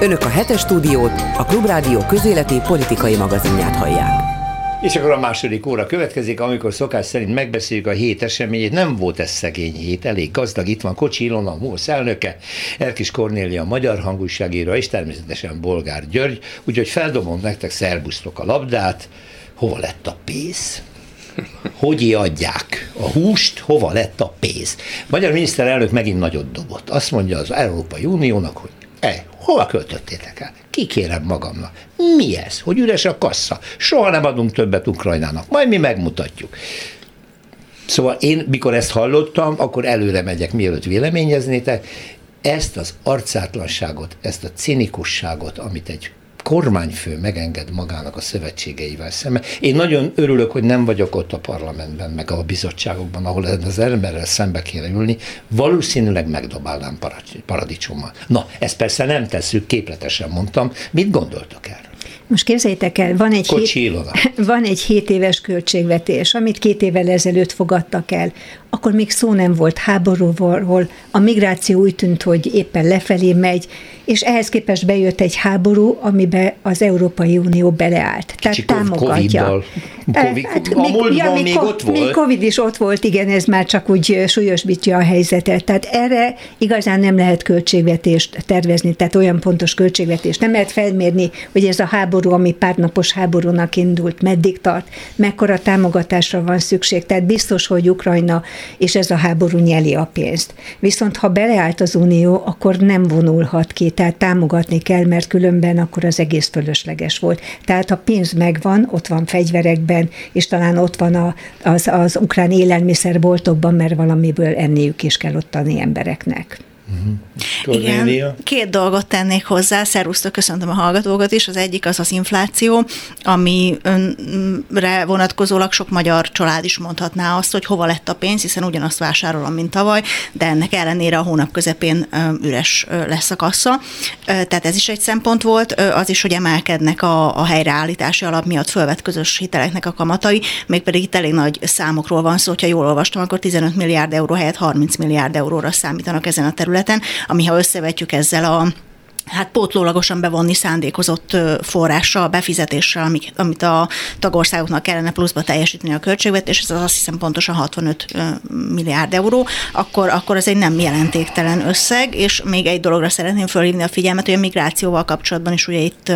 Önök a hetes stúdiót, a Klubrádió közéleti politikai magazinját hallják. És akkor a második óra következik, amikor szokás szerint megbeszéljük a hét eseményét. Nem volt ez szegény hét, elég gazdag. Itt van Kocsi Ilona, a MOSZ elnöke, Erkis Kornélia, a magyar hangúságíró, és természetesen Bolgár György. Úgyhogy feldobom nektek, szerbusztok a labdát. Hova lett a pénz? hogy adják a húst, hova lett a pénz. Magyar miniszterelnök megint nagyot dobott. Azt mondja az Európai Uniónak, hogy e, hova költöttétek el? Kikérem magamnak. Mi ez? Hogy üres a kassa? Soha nem adunk többet Ukrajnának. Majd mi megmutatjuk. Szóval én, mikor ezt hallottam, akkor előre megyek, mielőtt véleményeznétek. Ezt az arcátlanságot, ezt a cinikusságot, amit egy kormányfő megenged magának a szövetségeivel szemben. Én nagyon örülök, hogy nem vagyok ott a parlamentben, meg a bizottságokban, ahol az emberrel szembe kéne ülni, valószínűleg megdobálnám paradicsommal. Na, ezt persze nem tesszük, képletesen mondtam. Mit gondoltok erről? Most képzeljétek el, van egy, hét, van egy 7 éves költségvetés, amit két évvel ezelőtt fogadtak el akkor még szó nem volt háborúról, a migráció úgy tűnt, hogy éppen lefelé megy, és ehhez képest bejött egy háború, amiben az Európai Unió beleállt. Tehát Kicsi támogatja. COVID, hát, a még, ja, még, még ott volt. Még Covid is ott volt, igen, ez már csak úgy súlyosbítja a helyzetet. Tehát erre igazán nem lehet költségvetést tervezni, tehát olyan pontos költségvetést nem lehet felmérni, hogy ez a háború, ami párnapos háborúnak indult, meddig tart, mekkora támogatásra van szükség. Tehát biztos, hogy Ukrajna és ez a háború nyeli a pénzt. Viszont ha beleállt az Unió, akkor nem vonulhat ki, tehát támogatni kell, mert különben akkor az egész fölösleges volt. Tehát a pénz megvan, ott van fegyverekben, és talán ott van a, az, az ukrán élelmiszerboltokban, mert valamiből enniük is kell ottani embereknek. Uh-huh. Igen, két dolgot tennék hozzá, szervusztok, köszöntöm a hallgatókat is. Az egyik az az infláció, amire vonatkozólag sok magyar család is mondhatná azt, hogy hova lett a pénz, hiszen ugyanazt vásárolom, mint tavaly, de ennek ellenére a hónap közepén üres lesz a kassa. Tehát ez is egy szempont volt, az is, hogy emelkednek a, a helyreállítási alap miatt fölvett közös hiteleknek a kamatai, mégpedig itt elég nagy számokról van szó, hogyha jól olvastam, akkor 15 milliárd euró helyett 30 milliárd euróra számítanak ezen a területen területen, ami ha összevetjük ezzel a hát pótlólagosan bevonni szándékozott forrással, befizetéssel, amit a tagországoknak kellene pluszba teljesíteni a költségvetés, ez az azt hiszem pontosan 65 milliárd euró, akkor, akkor ez egy nem jelentéktelen összeg, és még egy dologra szeretném fölhívni a figyelmet, hogy a migrációval kapcsolatban is ugye itt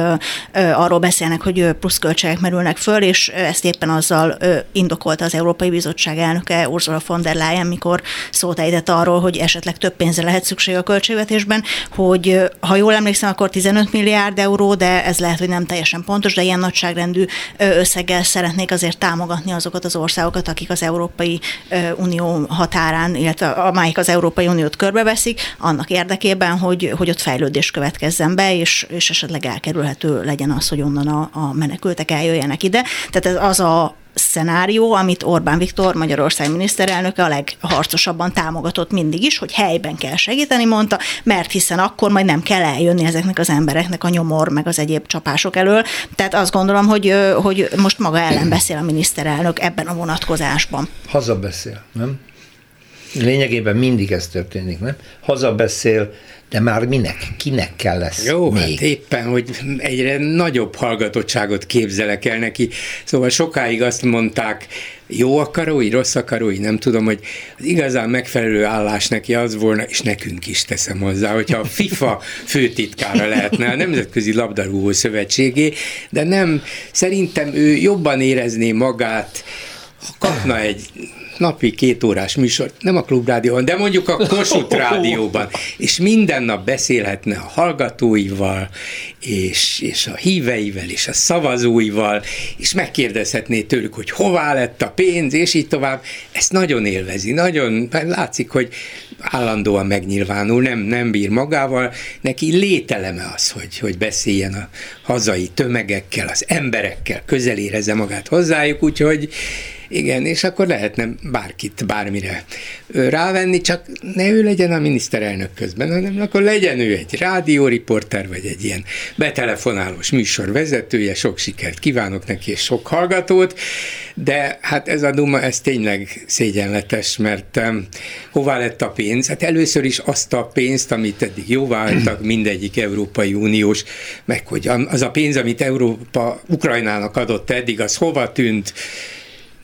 arról beszélnek, hogy pluszköltségek merülnek föl, és ezt éppen azzal indokolta az Európai Bizottság elnöke Ursula von der Leyen, mikor szót ejtett arról, hogy esetleg több pénzre lehet szükség a költségvetésben, hogy ha jól emlékszem, akkor 15 milliárd euró, de ez lehet, hogy nem teljesen pontos, de ilyen nagyságrendű összeggel szeretnék azért támogatni azokat az országokat, akik az Európai Unió határán, illetve amelyik az Európai Uniót körbeveszik, annak érdekében, hogy, hogy ott fejlődés következzen be, és, és esetleg elkerülhető legyen az, hogy onnan a, a menekültek eljöjjenek ide. Tehát ez az a szenárió, amit Orbán Viktor, Magyarország miniszterelnöke a legharcosabban támogatott mindig is, hogy helyben kell segíteni, mondta, mert hiszen akkor majd nem kell eljönni ezeknek az embereknek a nyomor, meg az egyéb csapások elől. Tehát azt gondolom, hogy, hogy most maga ellen beszél a miniszterelnök ebben a vonatkozásban. Hazabeszél, nem? Lényegében mindig ez történik, nem? Hazabeszél, de már minek, kinek kell lesz Jó, hát még? hát éppen, hogy egyre nagyobb hallgatottságot képzelek el neki. Szóval sokáig azt mondták, jó akarói, rossz akarói, nem tudom, hogy az igazán megfelelő állás neki az volna, és nekünk is teszem hozzá, hogyha a FIFA főtitkára lehetne a Nemzetközi Labdarúgó Szövetségé, de nem, szerintem ő jobban érezné magát, ha kapna egy napi két órás műsor, nem a klubrádióban, de mondjuk a Kossuth rádióban, és minden nap beszélhetne a hallgatóival, és, és a híveivel, és a szavazóival, és megkérdezhetné tőlük, hogy hová lett a pénz, és így tovább. Ezt nagyon élvezi, nagyon látszik, hogy állandóan megnyilvánul, nem, nem bír magával, neki lételeme az, hogy, hogy beszéljen a hazai tömegekkel, az emberekkel, közel érezze magát hozzájuk, úgyhogy Igen, és akkor lehetne bárkit bármire rávenni, csak ne ő legyen a miniszterelnök közben, hanem akkor legyen ő egy rádióriporter, vagy egy ilyen betelefonálós műsor vezetője, sok sikert kívánok neki, és sok hallgatót, de hát ez a Duma, ez tényleg szégyenletes, mert hová lett a pénz? Hát először is azt a pénzt, amit eddig jóvá hagytak mindegyik Európai Uniós, meg hogy az a pénz, amit Európa Ukrajnának adott eddig, az hova tűnt?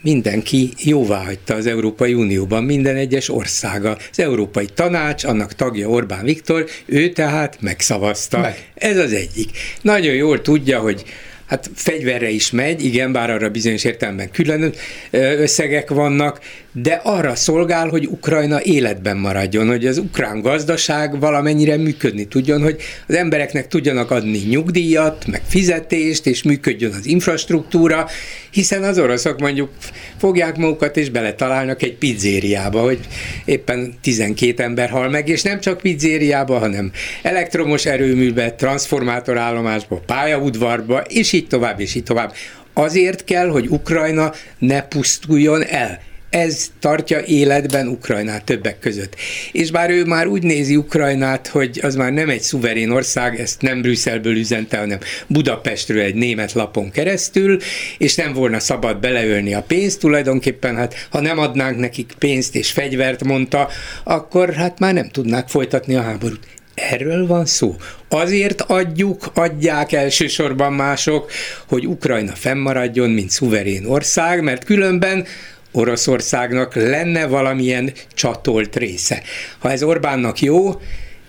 Mindenki jóvá hagyta az Európai Unióban, minden egyes országa. Az Európai Tanács, annak tagja Orbán Viktor, ő tehát megszavazta. Meg. Ez az egyik. Nagyon jól tudja, hogy hát fegyverre is megy, igen, bár arra bizonyos értelemben külön összegek vannak, de arra szolgál, hogy Ukrajna életben maradjon, hogy az ukrán gazdaság valamennyire működni tudjon, hogy az embereknek tudjanak adni nyugdíjat, meg fizetést, és működjön az infrastruktúra, hiszen az oroszok mondjuk fogják magukat, és beletalálnak egy pizzériába, hogy éppen 12 ember hal meg, és nem csak pizzériába, hanem elektromos erőműbe, transformátorállomásba, pályaudvarba, és így tovább, és így tovább. Azért kell, hogy Ukrajna ne pusztuljon el ez tartja életben Ukrajnát többek között. És bár ő már úgy nézi Ukrajnát, hogy az már nem egy szuverén ország, ezt nem Brüsszelből üzente, hanem Budapestről egy német lapon keresztül, és nem volna szabad beleölni a pénzt, tulajdonképpen hát ha nem adnánk nekik pénzt és fegyvert, mondta, akkor hát már nem tudnák folytatni a háborút. Erről van szó. Azért adjuk, adják elsősorban mások, hogy Ukrajna fennmaradjon, mint szuverén ország, mert különben Oroszországnak lenne valamilyen csatolt része. Ha ez Orbánnak jó,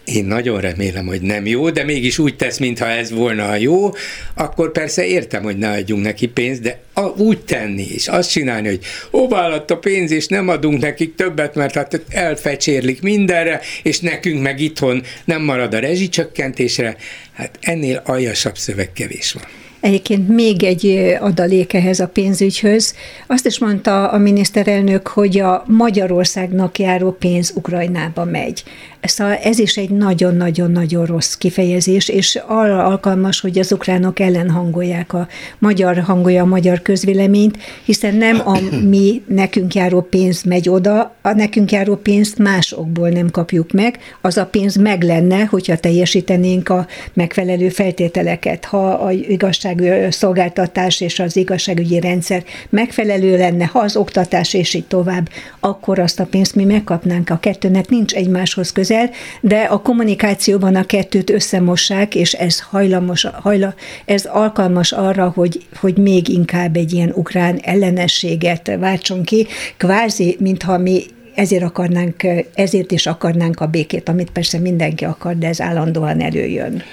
én nagyon remélem, hogy nem jó, de mégis úgy tesz, mintha ez volna a jó, akkor persze értem, hogy ne adjunk neki pénzt, de a, úgy tenni és azt csinálni, hogy óvállott a pénz, és nem adunk nekik többet, mert hát elfecsérlik mindenre, és nekünk meg itthon nem marad a rezsicsökkentésre, hát ennél aljasabb szöveg kevés van. Egyébként még egy adalék ehhez a pénzügyhöz. Azt is mondta a miniszterelnök, hogy a Magyarországnak járó pénz Ukrajnába megy. Szóval ez is egy nagyon-nagyon-nagyon rossz kifejezés, és arra alkalmas, hogy az ukránok ellen hangolják a magyar hangolja a magyar közvéleményt, hiszen nem a mi nekünk járó pénz megy oda, a nekünk járó pénzt másokból nem kapjuk meg, az a pénz meg lenne, hogyha teljesítenénk a megfelelő feltételeket. Ha a igazságszolgáltatás és az igazságügyi rendszer megfelelő lenne, ha az oktatás és így tovább, akkor azt a pénzt mi megkapnánk. A kettőnek nincs egymáshoz közel, közel, de a kommunikációban a kettőt összemossák, és ez hajlamos, hajla, ez alkalmas arra, hogy, hogy még inkább egy ilyen ukrán ellenességet váltson ki, kvázi, mintha mi ezért akarnánk, ezért is akarnánk a békét, amit persze mindenki akar, de ez állandóan előjön.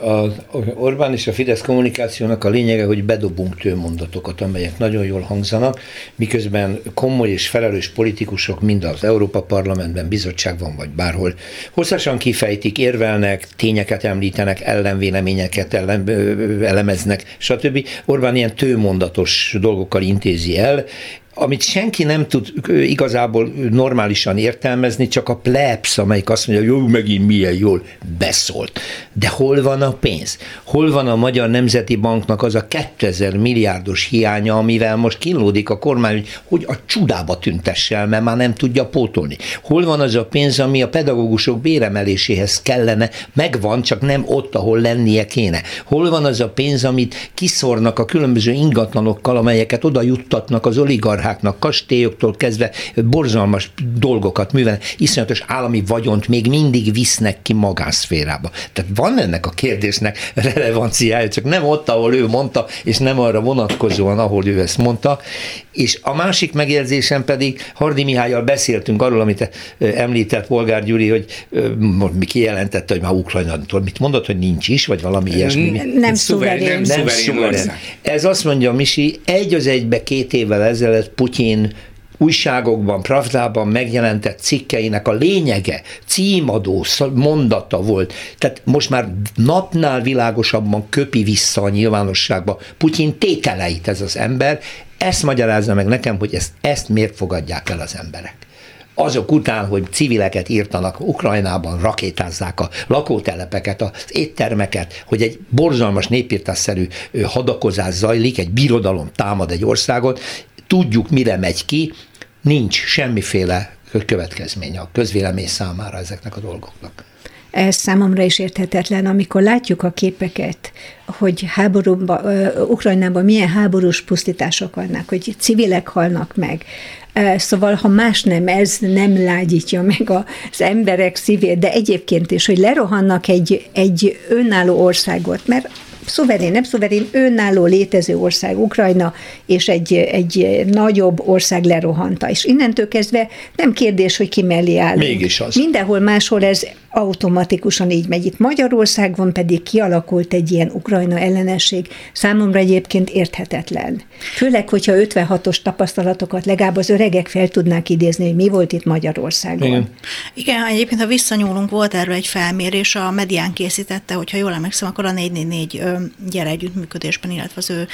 Az Orbán és a Fidesz kommunikációnak a lényege, hogy bedobunk tőmondatokat, amelyek nagyon jól hangzanak, miközben komoly és felelős politikusok mind az Európa Parlamentben, bizottságban vagy bárhol hosszasan kifejtik, érvelnek, tényeket említenek, ellenvéleményeket ellen, elemeznek, stb. Orbán ilyen tőmondatos dolgokkal intézi el, amit senki nem tud igazából normálisan értelmezni, csak a plebs, amelyik azt mondja, jó, megint milyen jól beszólt. De hol van a pénz? Hol van a Magyar Nemzeti Banknak az a 2000 milliárdos hiánya, amivel most kínlódik a kormány, hogy a csudába tüntesse mert már nem tudja pótolni. Hol van az a pénz, ami a pedagógusok béremeléséhez kellene, megvan, csak nem ott, ahol lennie kéne. Hol van az a pénz, amit kiszornak a különböző ingatlanokkal, amelyeket oda juttatnak az oligarchák monarcháknak, kastélyoktól kezdve borzalmas dolgokat művel, iszonyatos állami vagyont még mindig visznek ki magánszférába. Tehát van ennek a kérdésnek relevanciája, csak nem ott, ahol ő mondta, és nem arra vonatkozóan, ahol ő ezt mondta. És a másik megjegyzésem pedig, Hardi Mihályal beszéltünk arról, amit említett Polgár Gyuri, hogy mi kijelentette, hogy már Ukrajna, mit mondott, hogy nincs is, vagy valami ilyesmi. Nem, nem szuverén. Nem, nem szuverén. Ez azt mondja Misi, egy az egybe két évvel ezelőtt Putyin újságokban, Pravdában megjelentett cikkeinek a lényege, címadó mondata volt. Tehát most már napnál világosabban köpi vissza a nyilvánosságba Putyin tételeit ez az ember. Ezt magyarázza meg nekem, hogy ezt, ezt miért fogadják el az emberek azok után, hogy civileket írtanak Ukrajnában, rakétázzák a lakótelepeket, az éttermeket, hogy egy borzalmas népírtásszerű hadakozás zajlik, egy birodalom támad egy országot, tudjuk, mire megy ki, nincs semmiféle következmény a közvélemény számára ezeknek a dolgoknak. Ez számomra is érthetetlen, amikor látjuk a képeket, hogy háborúban, Ukrajnában milyen háborús pusztítások vannak, hogy civilek halnak meg. Szóval, ha más nem, ez nem lágyítja meg az emberek szívét, de egyébként is, hogy lerohannak egy, egy önálló országot, mert szuverén, nem szuverén, önálló létező ország Ukrajna, és egy, egy nagyobb ország lerohanta. És innentől kezdve nem kérdés, hogy ki mellé áll. Mégis az. Mindenhol máshol ez automatikusan így megy. Itt Magyarországon pedig kialakult egy ilyen Ukrajna ellenesség, számomra egyébként érthetetlen. Főleg, hogyha 56-os tapasztalatokat legalább az öregek fel tudnák idézni, hogy mi volt itt Magyarországon. Igen, Igen egyébként ha visszanyúlunk, volt erről egy felmérés, a medián készítette, hogyha jól emlékszem, akkor a 444 gyere együttműködésben, illetve az ő,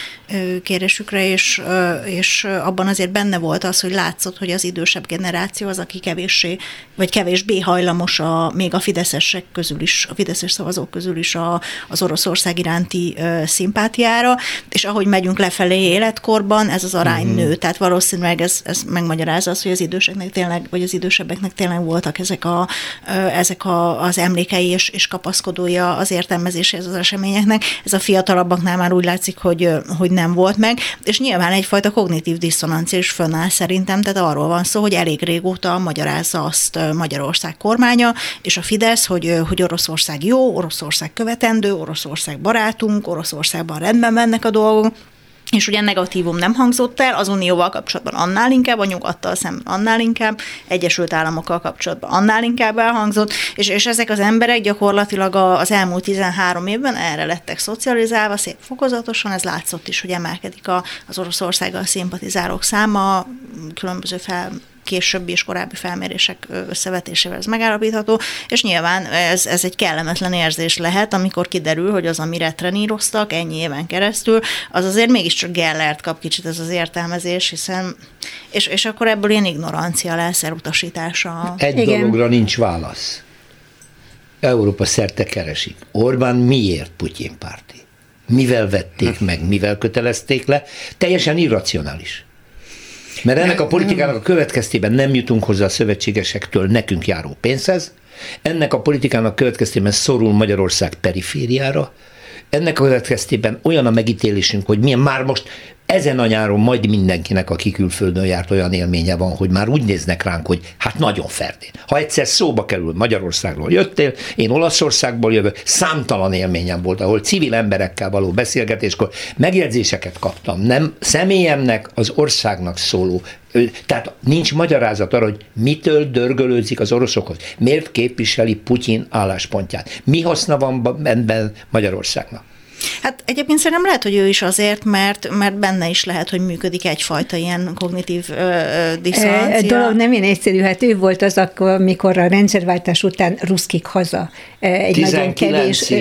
kérésükre, és, és abban azért benne volt az, hogy látszott, hogy az idősebb generáció az, aki kevéssé, vagy kevésbé hajlamos a, még a fideszesek közül is, a fideszes szavazók közül is a, az Oroszország iránti ö, szimpátiára, és ahogy megyünk lefelé életkorban, ez az arány uh-huh. nő. Tehát valószínűleg ez, ez megmagyarázza azt, hogy az időseknek tényleg, vagy az idősebbeknek tényleg voltak ezek, a, ö, ezek a, az emlékei és, és kapaszkodója az értelmezéséhez az eseményeknek. Ez a fiatalabbaknál már úgy látszik, hogy, hogy nem volt meg, és nyilván egyfajta kognitív diszonancia is fönnáll szerintem, tehát arról van szó, hogy elég régóta magyarázza azt Magyarország kormánya, és a Fidesz, hogy, hogy Oroszország jó, Oroszország követendő, Oroszország barátunk, Oroszországban rendben mennek a dolgok, és ugye negatívum nem hangzott el, az Unióval kapcsolatban annál inkább, a nyugattal szemben annál inkább, Egyesült Államokkal kapcsolatban annál inkább elhangzott, és, és ezek az emberek gyakorlatilag az elmúlt 13 évben erre lettek szocializálva, szép fokozatosan, ez látszott is, hogy emelkedik a, az Oroszországgal szimpatizálók száma, különböző fel későbbi és korábbi felmérések összevetésével ez megállapítható, és nyilván ez, ez egy kellemetlen érzés lehet, amikor kiderül, hogy az, amire treníroztak ennyi éven keresztül, az azért mégiscsak Gellert kap kicsit ez az értelmezés, hiszen és, és akkor ebből ilyen ignorancia lesz, elutasítása. Egy Igen. dologra nincs válasz. Európa szerte keresik. Orbán miért Putyin párti? Mivel vették meg, mivel kötelezték le? Teljesen irracionális. Mert ennek a politikának a következtében nem jutunk hozzá a szövetségesektől nekünk járó pénzhez, ennek a politikának következtében szorul Magyarország perifériára, ennek következtében olyan a megítélésünk, hogy milyen már most ezen a nyáron majd mindenkinek, aki külföldön járt, olyan élménye van, hogy már úgy néznek ránk, hogy hát nagyon ferdén. Ha egyszer szóba kerül Magyarországról jöttél, én Olaszországból jövök, számtalan élményem volt, ahol civil emberekkel való beszélgetéskor megjegyzéseket kaptam, nem személyemnek, az országnak szóló tehát nincs magyarázat arra, hogy mitől dörgölőzik az oroszokhoz. Miért képviseli Putyin álláspontját? Mi haszna van ebben Magyarországnak? Hát egyébként szerintem lehet, hogy ő is azért, mert, mert benne is lehet, hogy működik egyfajta ilyen kognitív diszonancia. E, dolog nem ilyen egyszerű, hát ő volt az, akkor, amikor a rendszerváltás után ruszkik haza. Egy nagyon kevés,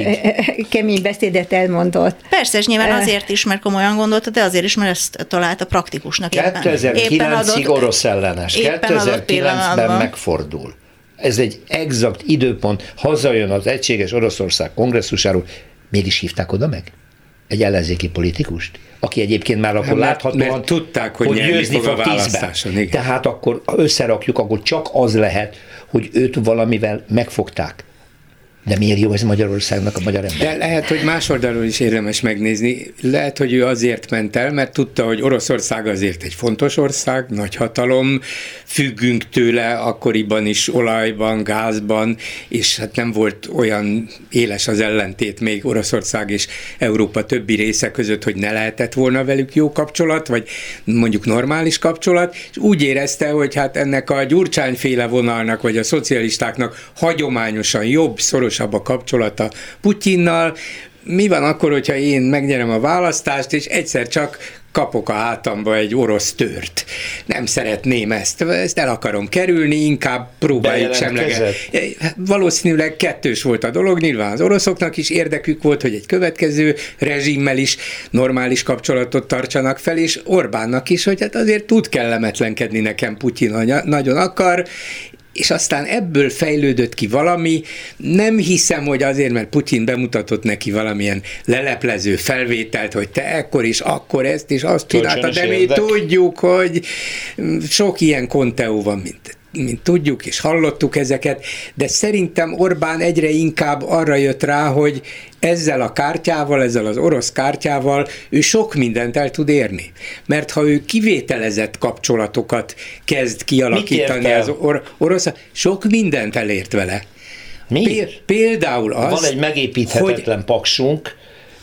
kemény beszédet elmondott. Persze, és nyilván azért is, mert komolyan gondolta, de azért is, mert ezt találta praktikusnak. 2009-ig orosz ellenes, 2009-ben megfordul. Ez egy exakt időpont, hazajön az Egységes Oroszország kongresszusáról, Miért is hívták oda meg? Egy ellenzéki politikust? Aki egyébként már akkor hát, láthatóan, mert tudták, hogy, hogy győzni fog tízben. Tehát akkor összerakjuk, akkor csak az lehet, hogy őt valamivel megfogták. De miért jó ez Magyarországnak a magyar ember? De lehet, hogy más oldalról is érdemes megnézni. Lehet, hogy ő azért ment el, mert tudta, hogy Oroszország azért egy fontos ország, nagy hatalom, függünk tőle akkoriban is olajban, gázban, és hát nem volt olyan éles az ellentét még Oroszország és Európa többi része között, hogy ne lehetett volna velük jó kapcsolat, vagy mondjuk normális kapcsolat, és úgy érezte, hogy hát ennek a gyurcsányféle vonalnak, vagy a szocialistáknak hagyományosan jobb, szoros szorosabb a kapcsolata Putyinnal, mi van akkor, hogyha én megnyerem a választást, és egyszer csak kapok a hátamba egy orosz tört. Nem szeretném ezt, ezt el akarom kerülni, inkább próbáljuk semleget. Valószínűleg kettős volt a dolog, nyilván az oroszoknak is érdekük volt, hogy egy következő rezsimmel is normális kapcsolatot tartsanak fel, és Orbánnak is, hogy hát azért tud kellemetlenkedni nekem Putyin, nagyon akar, és aztán ebből fejlődött ki valami, nem hiszem, hogy azért, mert Putyin bemutatott neki valamilyen leleplező felvételt, hogy te ekkor is, akkor ezt is azt csinálta, de mi tudjuk, hogy sok ilyen konteó van, mint mint tudjuk és hallottuk ezeket, de szerintem Orbán egyre inkább arra jött rá, hogy ezzel a kártyával, ezzel az orosz kártyával ő sok mindent el tud érni. Mert ha ő kivételezett kapcsolatokat kezd kialakítani az or- orosz, sok mindent elért vele. Mi? Például az, Van egy megépíthetetlen hogy... paksunk,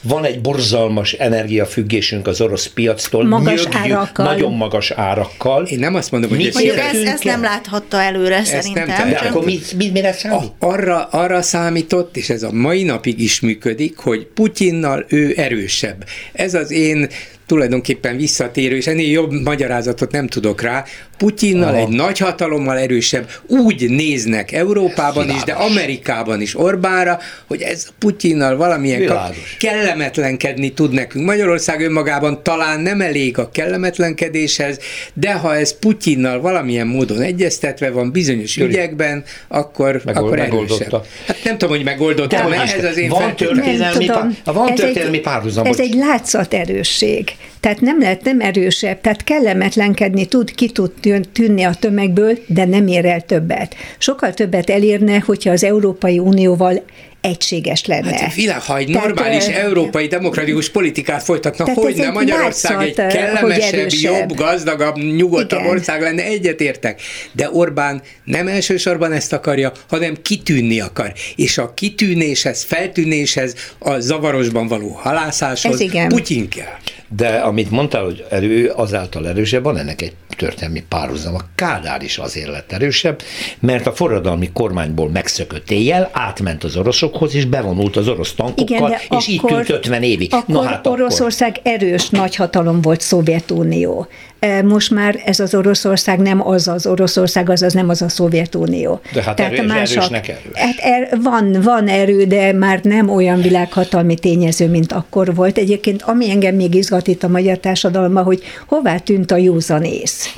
van egy borzalmas energiafüggésünk az orosz piactól, magas nyögjük, árakkal. nagyon magas árakkal. Én nem azt mondom, hogy ez Mondjuk ez, ez nem láthatta előre ezt szerintem. Nem de akkor mit, mit, mire számít? Arra, arra számított, és ez a mai napig is működik, hogy Putyinnal ő erősebb. Ez az én tulajdonképpen visszatérő, és ennél jobb magyarázatot nem tudok rá. Putyinnal, egy nagy hatalommal erősebb, úgy néznek Európában Világos. is, de Amerikában is Orbánra, hogy ez Putyinnal valamilyen kap- kellemetlenkedni tud nekünk. Magyarország önmagában talán nem elég a kellemetlenkedéshez, de ha ez Putyinnal valamilyen módon egyeztetve van bizonyos Köri. ügyekben, akkor, Megold, akkor erősebb. Hát nem tudom, hogy megoldotta, mert ez az én van történelmi, pár, van történelmi párhuzam. Ez egy látszat erősség. Tehát nem lehet nem erősebb, tehát kellemetlenkedni tud, ki tud tűnni a tömegből, de nem ér el többet. Sokkal többet elérne, hogyha az Európai Unióval egységes lenne. Hát világ, ha egy tehát, normális tehát, európai demokratikus politikát folytatnak, hogy nem Magyarország egy kellemesebb, jobb, gazdagabb, nyugodtabb Igen. ország lenne, egyetértek. De Orbán nem elsősorban ezt akarja, hanem kitűnni akar. És a kitűnéshez, feltűnéshez, a zavarosban való halászáshoz Putyin kell. De amit mondtál, hogy erő azáltal erősebb, van ennek egy történelmi párhuzam. A Kádár is azért lett erősebb, mert a forradalmi kormányból megszökött éjjel, átment az oroszokhoz, és bevonult az orosz tankokkal, Igen, és akkor, így tűnt 50 évig. Akkor Na hát Oroszország akkor. erős nagyhatalom volt Szovjetunió. E, most már ez az Oroszország nem az az Oroszország, az az nem az a Szovjetunió. De hát Tehát erős, másak, erősnek erős. Hát er, van, van erő, de már nem olyan világhatalmi tényező, mint akkor volt. Egyébként ami engem még izgat itt a magyar társadalomban, hogy hová tűnt a józanész.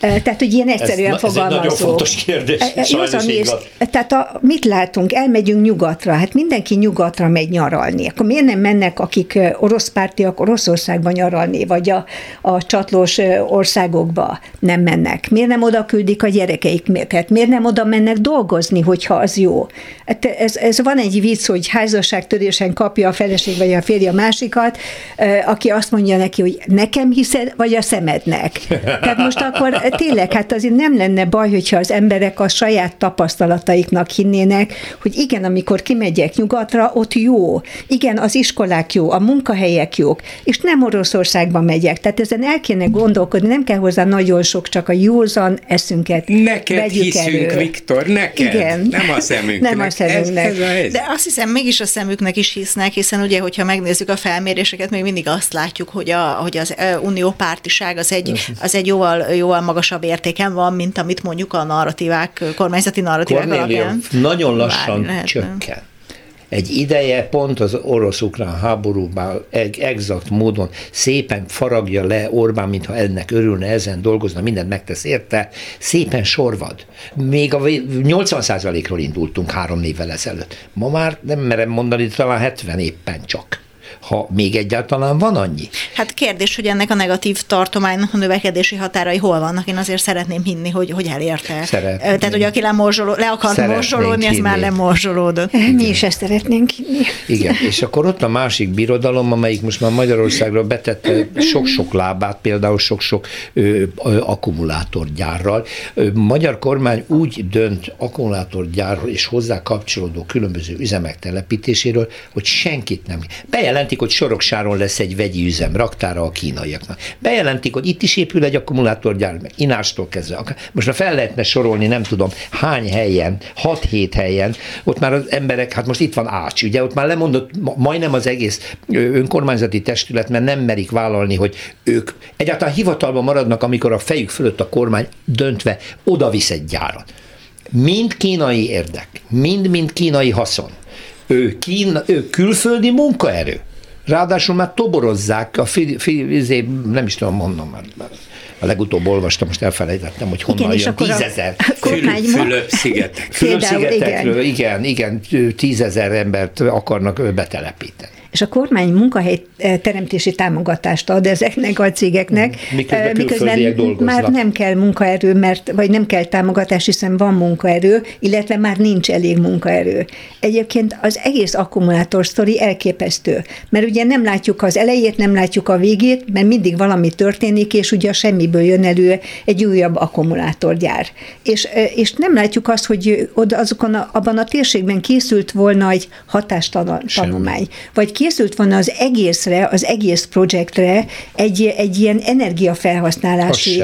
Tehát, hogy ilyen egyszerűen ez, fogalmazó. Ez egy nagyon fontos kérdés. Sajnos és, tehát a, mit látunk? Elmegyünk nyugatra, hát mindenki nyugatra megy nyaralni. Akkor miért nem mennek, akik orosz pártiak Oroszországban nyaralni, vagy a, a csatlós országokba nem mennek? Miért nem oda küldik a gyerekeikket? Miért nem oda mennek dolgozni, hogyha az jó? Hát ez, ez van egy vicc, hogy házasságtörésen kapja a feleség vagy a férje a másikat, aki azt mondja neki, hogy nekem hiszed, vagy a szemednek. Tehát most akkor tényleg, hát azért nem lenne baj, hogyha az emberek a saját tapasztalataiknak hinnének, hogy igen, amikor kimegyek nyugatra, ott jó. Igen, az iskolák jó, a munkahelyek jók, és nem Oroszországban megyek. Tehát ezen el kéne gondolkodni, nem kell hozzá nagyon sok, csak a józan eszünket Neked vegyük hiszünk, elő. Viktor, neked. Igen. Nem a szemünknek. Nem a szemünknek. Ez, ez a De azt hiszem, mégis a szemüknek is hisznek, hiszen ugye, hogyha megnézzük a felméréseket, még mindig azt látjuk, hogy, a, hogy az unió pártiság az egy, az egy jóval, jóval magasabb értéken van, mint amit mondjuk a narratívák, kormányzati narratívák Cornélia alapján. nagyon lassan csökken. Egy ideje pont az orosz-ukrán háborúban exakt módon szépen faragja le Orbán, mintha ennek örülne, ezen dolgozna, mindent megtesz érte, szépen sorvad. Még a 80%-ról indultunk három évvel ezelőtt. Ma már nem merem mondani, talán 70 éppen csak ha még egyáltalán van annyi. Hát kérdés, hogy ennek a negatív tartománynak a növekedési határai hol vannak. Én azért szeretném hinni, hogy, hogy elérte. Szeretném. Tehát, hogy aki lemorzsoló, le akart morzsolódni, ez már nem morzsolódott. Mi is ezt szeretnénk hinni. Igen, és akkor ott a másik birodalom, amelyik most már Magyarországra betette sok-sok lábát, például sok-sok ö, ö, akkumulátorgyárral. Ö, magyar kormány úgy dönt akkumulátorgyárról és hozzá kapcsolódó különböző üzemek telepítéséről, hogy senkit nem. Bejelenti bejelentik, hogy Soroksáron lesz egy vegyi üzem, raktára a kínaiaknak. Bejelentik, hogy itt is épül egy akkumulátorgyár, meg Inástól kezdve. Most fel lehetne sorolni, nem tudom, hány helyen, 6-7 helyen, ott már az emberek, hát most itt van Ács, ugye, ott már lemondott majdnem az egész önkormányzati testület, mert nem merik vállalni, hogy ők egyáltalán hivatalban maradnak, amikor a fejük fölött a kormány döntve oda visz egy gyárat. Mind kínai érdek, mind-mind kínai haszon. Ő, kín, ő külföldi munkaerő Ráadásul már toborozzák, a fi, fi, izé, nem is tudom, mondom már. A legutóbb olvastam, most elfelejtettem, hogy honnan Igen, jön. Tízezer. Fülöp-szigetek. Fülöp-szigetekről, igen, igen, tízezer embert akarnak betelepíteni. És a kormány munkahely eh, teremtési támogatást ad ezeknek a cégeknek, Miközben eh, dolgoznak. már nem kell munkaerő, mert, vagy nem kell támogatás, hiszen van munkaerő, illetve már nincs elég munkaerő. Egyébként az egész akkumulátor sztori elképesztő, mert ugye nem látjuk az elejét, nem látjuk a végét, mert mindig valami történik, és ugye semmiből jön elő egy újabb akkumulátorgyár. És, eh, és nem látjuk azt, hogy oda azokon a, abban a térségben készült volna egy hatástanulmány, vagy készült volna az egészre, az egész projektre egy, egy ilyen energiafelhasználási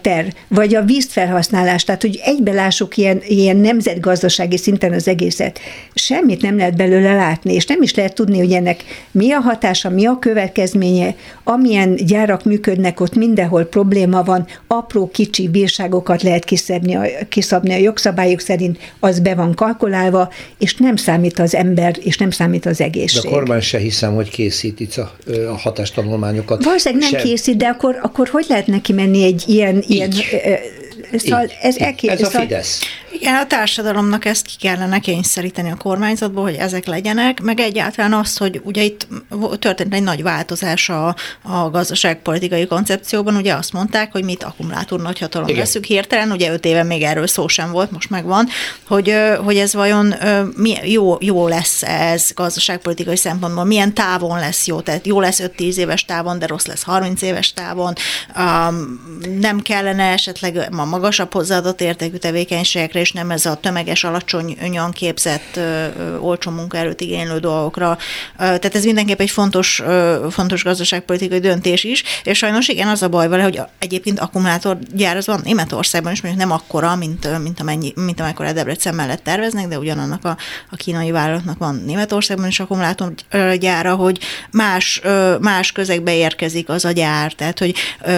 terv, vagy a vízfelhasználás, tehát hogy egybe lássuk ilyen, ilyen nemzetgazdasági szinten az egészet. Semmit nem lehet belőle látni, és nem is lehet tudni, hogy ennek mi a hatása, mi a következménye, amilyen gyárak működnek, ott mindenhol probléma van, apró kicsi bírságokat lehet kiszabni a, kiszabni a jogszabályok szerint, az be van kalkulálva, és nem számít az ember, és nem számít az De egészség. a kormány se hiszem, hogy készít itt a, a hatástanulmányokat. Valószínűleg nem Sem. készít, de akkor, akkor hogy lehet neki menni egy ilyen... ilyen ö, ö, szóval Így, ez, így. elké- Ez a szóval- Fidesz. Igen, a társadalomnak ezt ki kellene kényszeríteni a kormányzatból, hogy ezek legyenek, meg egyáltalán az, hogy ugye itt történt egy nagy változás a, a gazdaságpolitikai koncepcióban, ugye azt mondták, hogy mit akkumulátor nagyhatalom Igen. leszünk hirtelen, ugye öt éve még erről szó sem volt, most megvan, hogy, hogy ez vajon milyen, jó, jó lesz ez gazdaságpolitikai szempontból, milyen távon lesz jó, tehát jó lesz 5-10 éves távon, de rossz lesz 30 éves távon, um, nem kellene esetleg a magasabb hozzáadott értékű tevékenységekre, és nem ez a tömeges, alacsonyan képzett, olcsó munkaerőt igénylő dolgokra. Tehát ez mindenképp egy fontos, fontos gazdaságpolitikai döntés is, és sajnos igen, az a baj vele, hogy egyébként akkumulátorgyár az van Németországban is, mondjuk nem akkora, mint, mint, amennyi, mint amekkora Debrecen mellett terveznek, de ugyanannak a, a kínai vállalatnak van Németországban is akkumulátorgyára, hogy más, más közegbe érkezik az a gyár, tehát hogy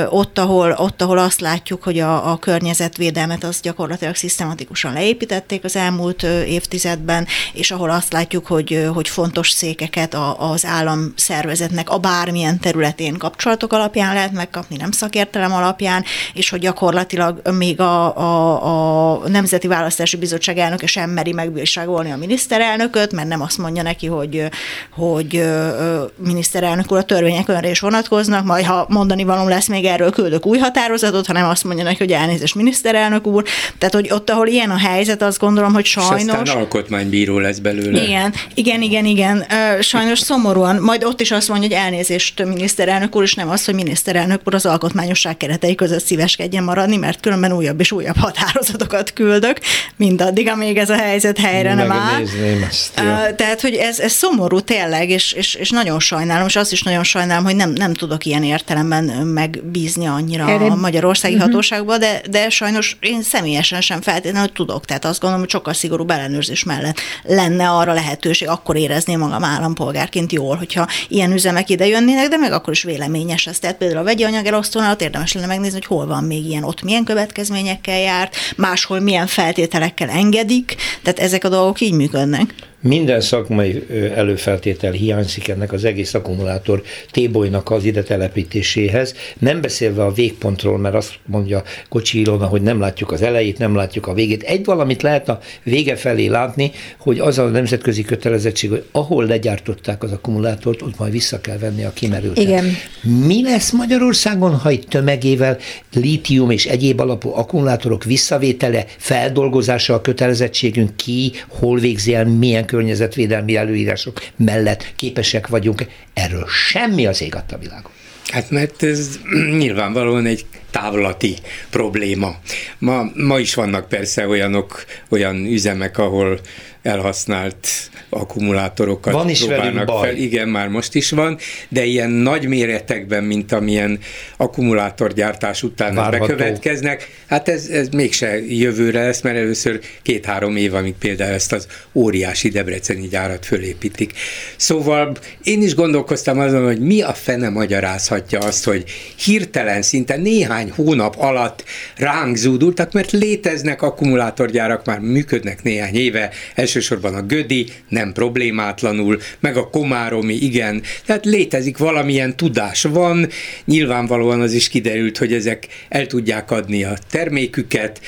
ott, ahol, ott, ahol azt látjuk, hogy a, a környezetvédelmet az gyakorlatilag szisztematikusan leépítették az elmúlt évtizedben, és ahol azt látjuk, hogy, hogy fontos székeket az állam szervezetnek a bármilyen területén kapcsolatok alapján lehet megkapni, nem szakértelem alapján, és hogy gyakorlatilag még a, a, a Nemzeti Választási Bizottság elnöke sem meri megbírságolni a miniszterelnököt, mert nem azt mondja neki, hogy, hogy miniszterelnök úr a törvények önre is vonatkoznak, majd ha mondani való lesz, még erről küldök új határozatot, hanem azt mondja neki, hogy elnézést miniszterelnök úr. Tehát, hogy ott, ahol ilyen a helyzet, azt gondolom, hogy És sajnos... aztán alkotmánybíró lesz belőle. Igen, igen, igen, igen. Sajnos szomorúan, majd ott is azt mondja, hogy elnézést miniszterelnök úr, és nem az, hogy miniszterelnök úr az alkotmányosság keretei között szíveskedjen maradni, mert különben újabb és újabb határozatokat küldök, mindaddig, amíg ez a helyzet helyre nem áll. Ezt. Tehát, hogy ez, ez szomorú tényleg, és, és, és nagyon sajnálom, és azt is nagyon sajnálom, hogy nem, nem tudok ilyen értelemben megbízni annyira Erre- a magyarországi uh-huh. hatóságba, de, de sajnos én személyesen sem feltétlenül tudok. Tehát azt gondolom, hogy sokkal szigorúbb ellenőrzés mellett lenne arra lehetőség, akkor érezném magam állampolgárként jól, hogyha ilyen üzemek ide jönnének, de meg akkor is véleményes ez. Tehát például a vegyi anyag elosztónál érdemes lenne megnézni, hogy hol van még ilyen, ott milyen következményekkel járt, máshol milyen feltételekkel engedik, tehát ezek a dolgok így működnek. Minden szakmai előfeltétel hiányzik ennek az egész akkumulátor tébolynak az ide telepítéséhez, nem beszélve a végpontról, mert azt mondja Kocsi Ilona, hogy nem látjuk az elejét, nem látjuk a végét. Egy valamit lehet a vége felé látni, hogy az a nemzetközi kötelezettség, hogy ahol legyártották az akkumulátort, ott majd vissza kell venni a kimerültet. Igen. Mi lesz Magyarországon, ha itt tömegével lítium és egyéb alapú akkumulátorok visszavétele, feldolgozása a kötelezettségünk ki, hol végzi el, milyen környezetvédelmi előírások mellett képesek vagyunk. Erről semmi az ég adta világon. Hát mert ez nyilvánvalóan egy távlati probléma. Ma, ma is vannak persze olyanok, olyan üzemek, ahol elhasznált akkumulátorokat Van is próbálnak baj. fel. Igen, már most is van, de ilyen nagy méretekben, mint amilyen akkumulátorgyártás után Várható. bekövetkeznek, hát ez, ez mégse jövőre lesz, mert először két-három év, amíg például ezt az óriási debreceni gyárat fölépítik. Szóval én is gondolkoztam azon, hogy mi a fene magyarázhatja azt, hogy hirtelen, szinte néhány hónap alatt ránk zúdultak, mert léteznek akkumulátorgyárak, már működnek néhány éve, ez elsősorban a Gödi nem problémátlanul, meg a Komáromi igen. Tehát létezik valamilyen tudás van, nyilvánvalóan az is kiderült, hogy ezek el tudják adni a terméküket,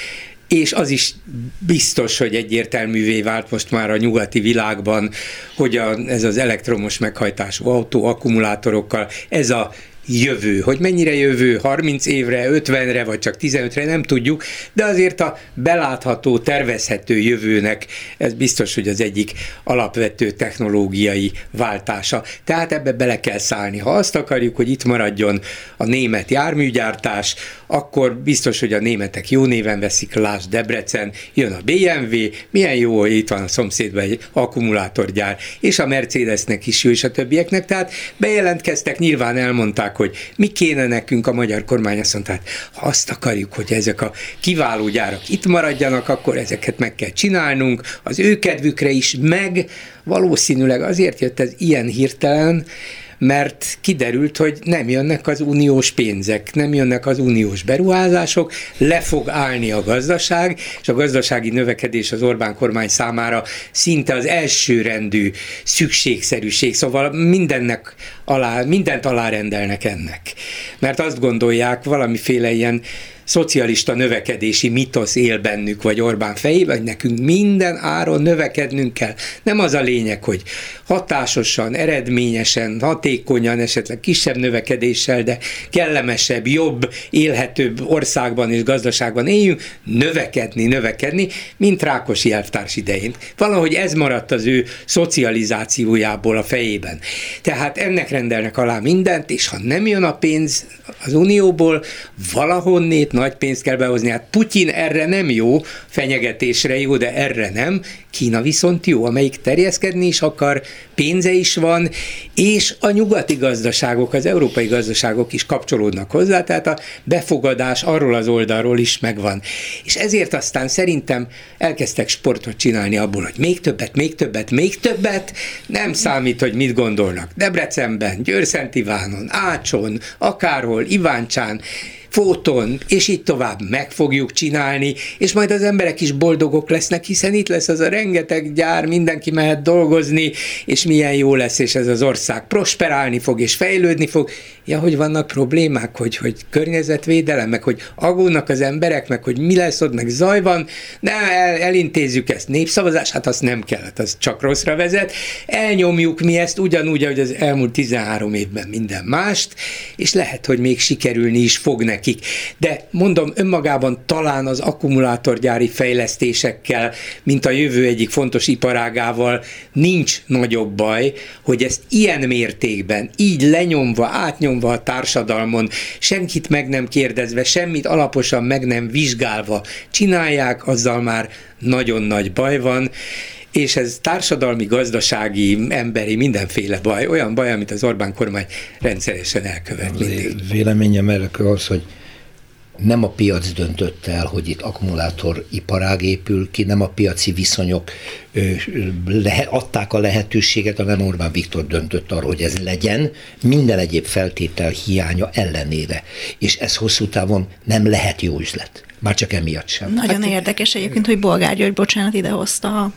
és az is biztos, hogy egyértelművé vált most már a nyugati világban, hogy a, ez az elektromos meghajtású autó akkumulátorokkal, ez a jövő. Hogy mennyire jövő, 30 évre, 50-re, vagy csak 15-re, nem tudjuk, de azért a belátható, tervezhető jövőnek ez biztos, hogy az egyik alapvető technológiai váltása. Tehát ebbe bele kell szállni. Ha azt akarjuk, hogy itt maradjon a német járműgyártás, akkor biztos, hogy a németek jó néven veszik, Lásd Debrecen, jön a BMW, milyen jó, hogy itt van a szomszédban egy akkumulátorgyár, és a Mercedesnek is jó, és a többieknek, tehát bejelentkeztek, nyilván elmondták, hogy mi kéne nekünk, a magyar kormány azt mondta, hát, ha azt akarjuk, hogy ezek a kiváló gyárak itt maradjanak, akkor ezeket meg kell csinálnunk, az ő kedvükre is, meg. Valószínűleg azért jött ez ilyen hirtelen, mert kiderült, hogy nem jönnek az uniós pénzek, nem jönnek az uniós beruházások, le fog állni a gazdaság, és a gazdasági növekedés az Orbán kormány számára szinte az elsőrendű szükségszerűség, szóval mindennek alá, mindent alárendelnek ennek. Mert azt gondolják, valamiféle ilyen szocialista növekedési mitosz él bennük, vagy Orbán fejében, hogy nekünk minden áron növekednünk kell. Nem az a lényeg, hogy hatásosan, eredményesen, hatékonyan, esetleg kisebb növekedéssel, de kellemesebb, jobb, élhetőbb országban és gazdaságban éljünk, növekedni, növekedni, mint Rákosi elvtárs idején. Valahogy ez maradt az ő szocializációjából a fejében. Tehát ennek rendelnek alá mindent, és ha nem jön a pénz az Unióból, valahonnét nagy pénzt kell behozni. Hát Putyin erre nem jó, fenyegetésre jó, de erre nem. Kína viszont jó, amelyik terjeszkedni is akar, pénze is van, és a nyugati gazdaságok, az európai gazdaságok is kapcsolódnak hozzá, tehát a befogadás arról az oldalról is megvan. És ezért aztán szerintem elkezdtek sportot csinálni abból, hogy még többet, még többet, még többet, nem számít, hogy mit gondolnak. Debrecenben, Győrszent Ivánon, Ácson, akárhol, Iváncsán, fóton, és így tovább meg fogjuk csinálni, és majd az emberek is boldogok lesznek, hiszen itt lesz az a rengeteg gyár, mindenki mehet dolgozni, és milyen jó lesz, és ez az ország prosperálni fog, és fejlődni fog. Ja, hogy vannak problémák, hogy, hogy környezetvédelem, meg hogy agódnak az emberek, meg hogy mi lesz ott, meg zaj van, de el, elintézzük ezt. Népszavazás, hát azt nem kellett, az csak rosszra vezet. Elnyomjuk mi ezt ugyanúgy, ahogy az elmúlt 13 évben minden mást, és lehet, hogy még sikerülni is fog neki nekik. De mondom, önmagában talán az akkumulátorgyári fejlesztésekkel, mint a jövő egyik fontos iparágával nincs nagyobb baj, hogy ezt ilyen mértékben, így lenyomva, átnyomva a társadalmon, senkit meg nem kérdezve, semmit alaposan meg nem vizsgálva csinálják, azzal már nagyon nagy baj van és ez társadalmi, gazdasági, emberi, mindenféle baj, olyan baj, amit az Orbán kormány rendszeresen elkövet mindig. Véleményem erre az, hogy nem a piac döntött el, hogy itt akkumulátoriparág épül ki, nem a piaci viszonyok le, adták a lehetőséget, hanem Orbán Viktor döntött arról, hogy ez legyen, minden egyéb feltétel hiánya ellenére. És ez hosszú távon nem lehet jó üzlet. Már csak emiatt sem. Nagyon hát, érdekes egyébként, hogy Bolgár György, bocsánat, idehozta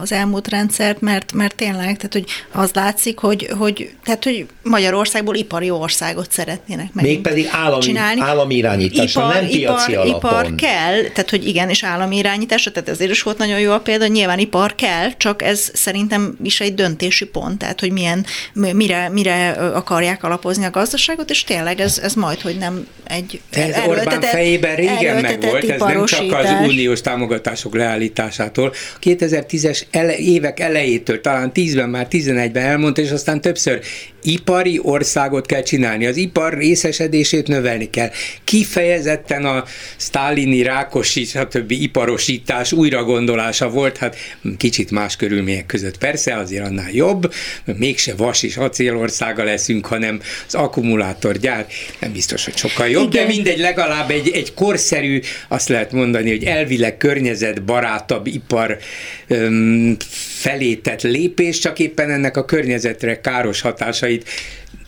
az elmúlt rendszert, mert, mert tényleg, tehát hogy az látszik, hogy, hogy, tehát, hogy Magyarországból ipari országot szeretnének meg. Mégpedig állami, csinálni. állami irányításra, ipar, nem piaci ipar, alapon. Ipar kell, tehát hogy igen, és állami irányításra, tehát ezért is volt nagyon jó a példa, nyilván ipar kell, csak ez szerintem is egy döntési pont, tehát hogy milyen, mire, mire akarják alapozni a gazdaságot, és tényleg ez, ez majd, hogy nem egy Ez Orbán fejében régen meg volt, ez nem csak az uniós támogatások leállításától. 2010-es ele, évek elejétől, talán 10-ben, már 11-ben elmondta, és aztán többször ipari országot kell csinálni, az ipar részesedését növelni kell. Kifejezetten a sztálini, rákosi, stb. iparosítás újragondolása volt, hát kicsit más körülmények között persze, azért annál jobb, mégse vas és acélországa leszünk, hanem az akkumulátorgyár, nem biztos, hogy sokkal jobb, Igen. de mindegy, legalább egy, egy korszerű, azt lehet mondani, hogy elvileg környezetbarátabb ipar felé tett lépés, csak éppen ennek a környezetre káros hatásait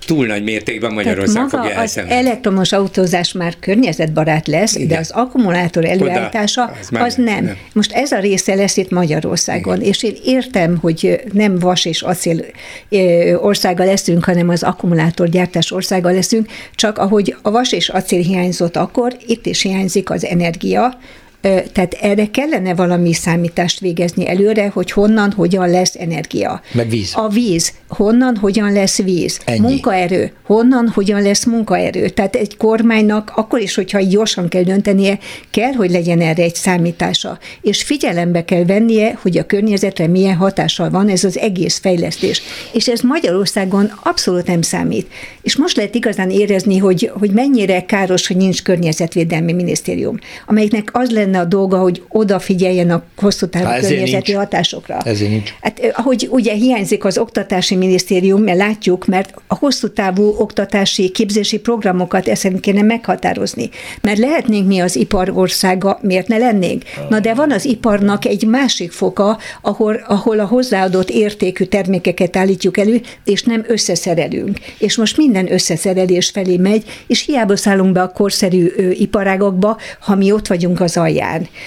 túl nagy mértékben Magyarország maga fogja az elszenvedni. elektromos autózás már környezetbarát lesz, Igen. de az akkumulátor előállítása Oda, az az, az nem, nem. Most ez a része lesz itt Magyarországon, Igen. és én értem, hogy nem vas és acél országa leszünk, hanem az akkumulátorgyártás országa leszünk, csak ahogy a vas és acél hiányzott akkor, itt is hiányzik az energia, Tehát erre kellene valami számítást végezni előre, hogy honnan, hogyan lesz energia. Meg víz. A víz, honnan, hogyan lesz víz. Ennyi. Munkaerő, honnan, hogyan lesz munkaerő. Tehát egy kormánynak akkor is, hogyha gyorsan kell döntenie, kell, hogy legyen erre egy számítása. És figyelembe kell vennie, hogy a környezetre milyen hatással van ez az egész fejlesztés. És ez Magyarországon abszolút nem számít. És most lehet igazán érezni, hogy, hogy mennyire káros, hogy nincs környezetvédelmi minisztérium, amelyiknek az lenne a dolga, hogy odafigyeljen a hosszú távú Há, környezeti nincs. hatásokra. Ezért nincs. Hát ahogy ugye hiányzik az oktatási minisztérium, mert látjuk, mert a hosszú távú oktatási képzési programokat szerint kéne meghatározni. Mert lehetnénk mi az iparországa, miért ne lennénk? Na de van az iparnak egy másik foka, ahol, ahol a hozzáadott értékű termékeket állítjuk elő, és nem összeszerelünk. És most minden összeszerelés felé megy, és hiába szállunk be a korszerű ö, iparágakba, ha mi ott vagyunk az alján.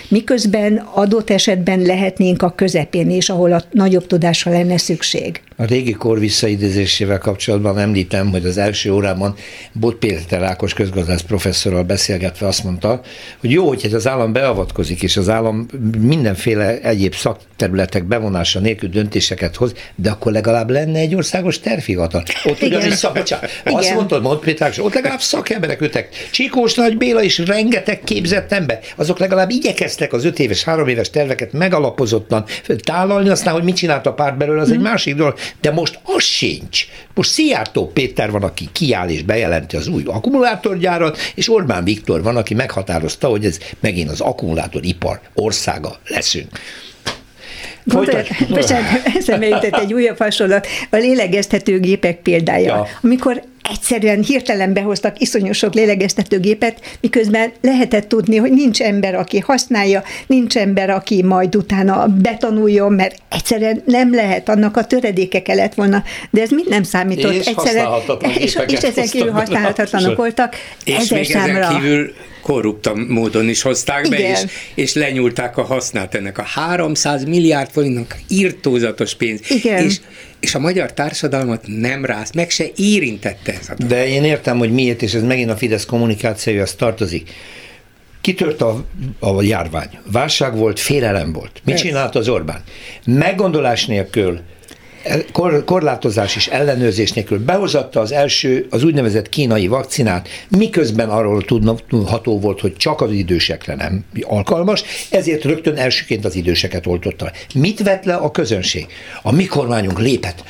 Miközben adott esetben lehetnénk a közepén is, ahol a nagyobb tudásra lenne szükség. A régi kor visszaidézésével kapcsolatban említem, hogy az első órában Bot Péter Ákos közgazdász professzorral beszélgetve azt mondta, hogy jó, hogy az állam beavatkozik, és az állam mindenféle egyéb szakterületek bevonása nélkül döntéseket hoz, de akkor legalább lenne egy országos tervhivatal. Ott Igen. ugyanis azt mondtad, Bot Péter Ákos, ott legalább szakemberek ültek. Csikós Nagy Béla is rengeteg képzett ember. Azok legalább igyekeztek az öt éves, három éves terveket megalapozottan tálalni, aztán, hogy mit csinált a párt belőle, az egy másik dolog. De most az sincs. Most Szijjártó Péter van, aki kiáll és bejelenti az új akkumulátorgyárat, és Orbán Viktor van, aki meghatározta, hogy ez megint az akkumulátoripar országa leszünk. Bocsánat, eszembe jutott egy újabb hasonlat, a lélegeztetőgépek példája. Ja. Ja. Amikor egyszerűen hirtelen behoztak iszonyú sok lélegeztetőgépet, miközben lehetett tudni, hogy nincs ember, aki használja, nincs ember, aki majd utána betanuljon, mert egyszerűen nem lehet, annak a töredéke kellett volna, de ez mind nem számított. És egyszerűen, és, és ezen kívül használhatatlanok voltak. És ezer még számra. ezen kívül korrupta módon is hozták be, Igen. és, és lenyúlták a hasznát ennek a 300 milliárd forintnak írtózatos pénz. Igen. És, és a magyar társadalmat nem rász, meg se érintette ez a dolog. De én értem, hogy miért, és ez megint a Fidesz kommunikációja tartozik. Kitört a, a járvány. Válság volt, félelem volt. Mit Persze. csinált az Orbán? Meggondolás nélkül, kor, korlátozás és ellenőrzés nélkül behozatta az első, az úgynevezett kínai vakcinát, miközben arról tudható volt, hogy csak az idősekre nem alkalmas, ezért rögtön elsőként az időseket oltotta. Mit vett le a közönség? A mi kormányunk lépett.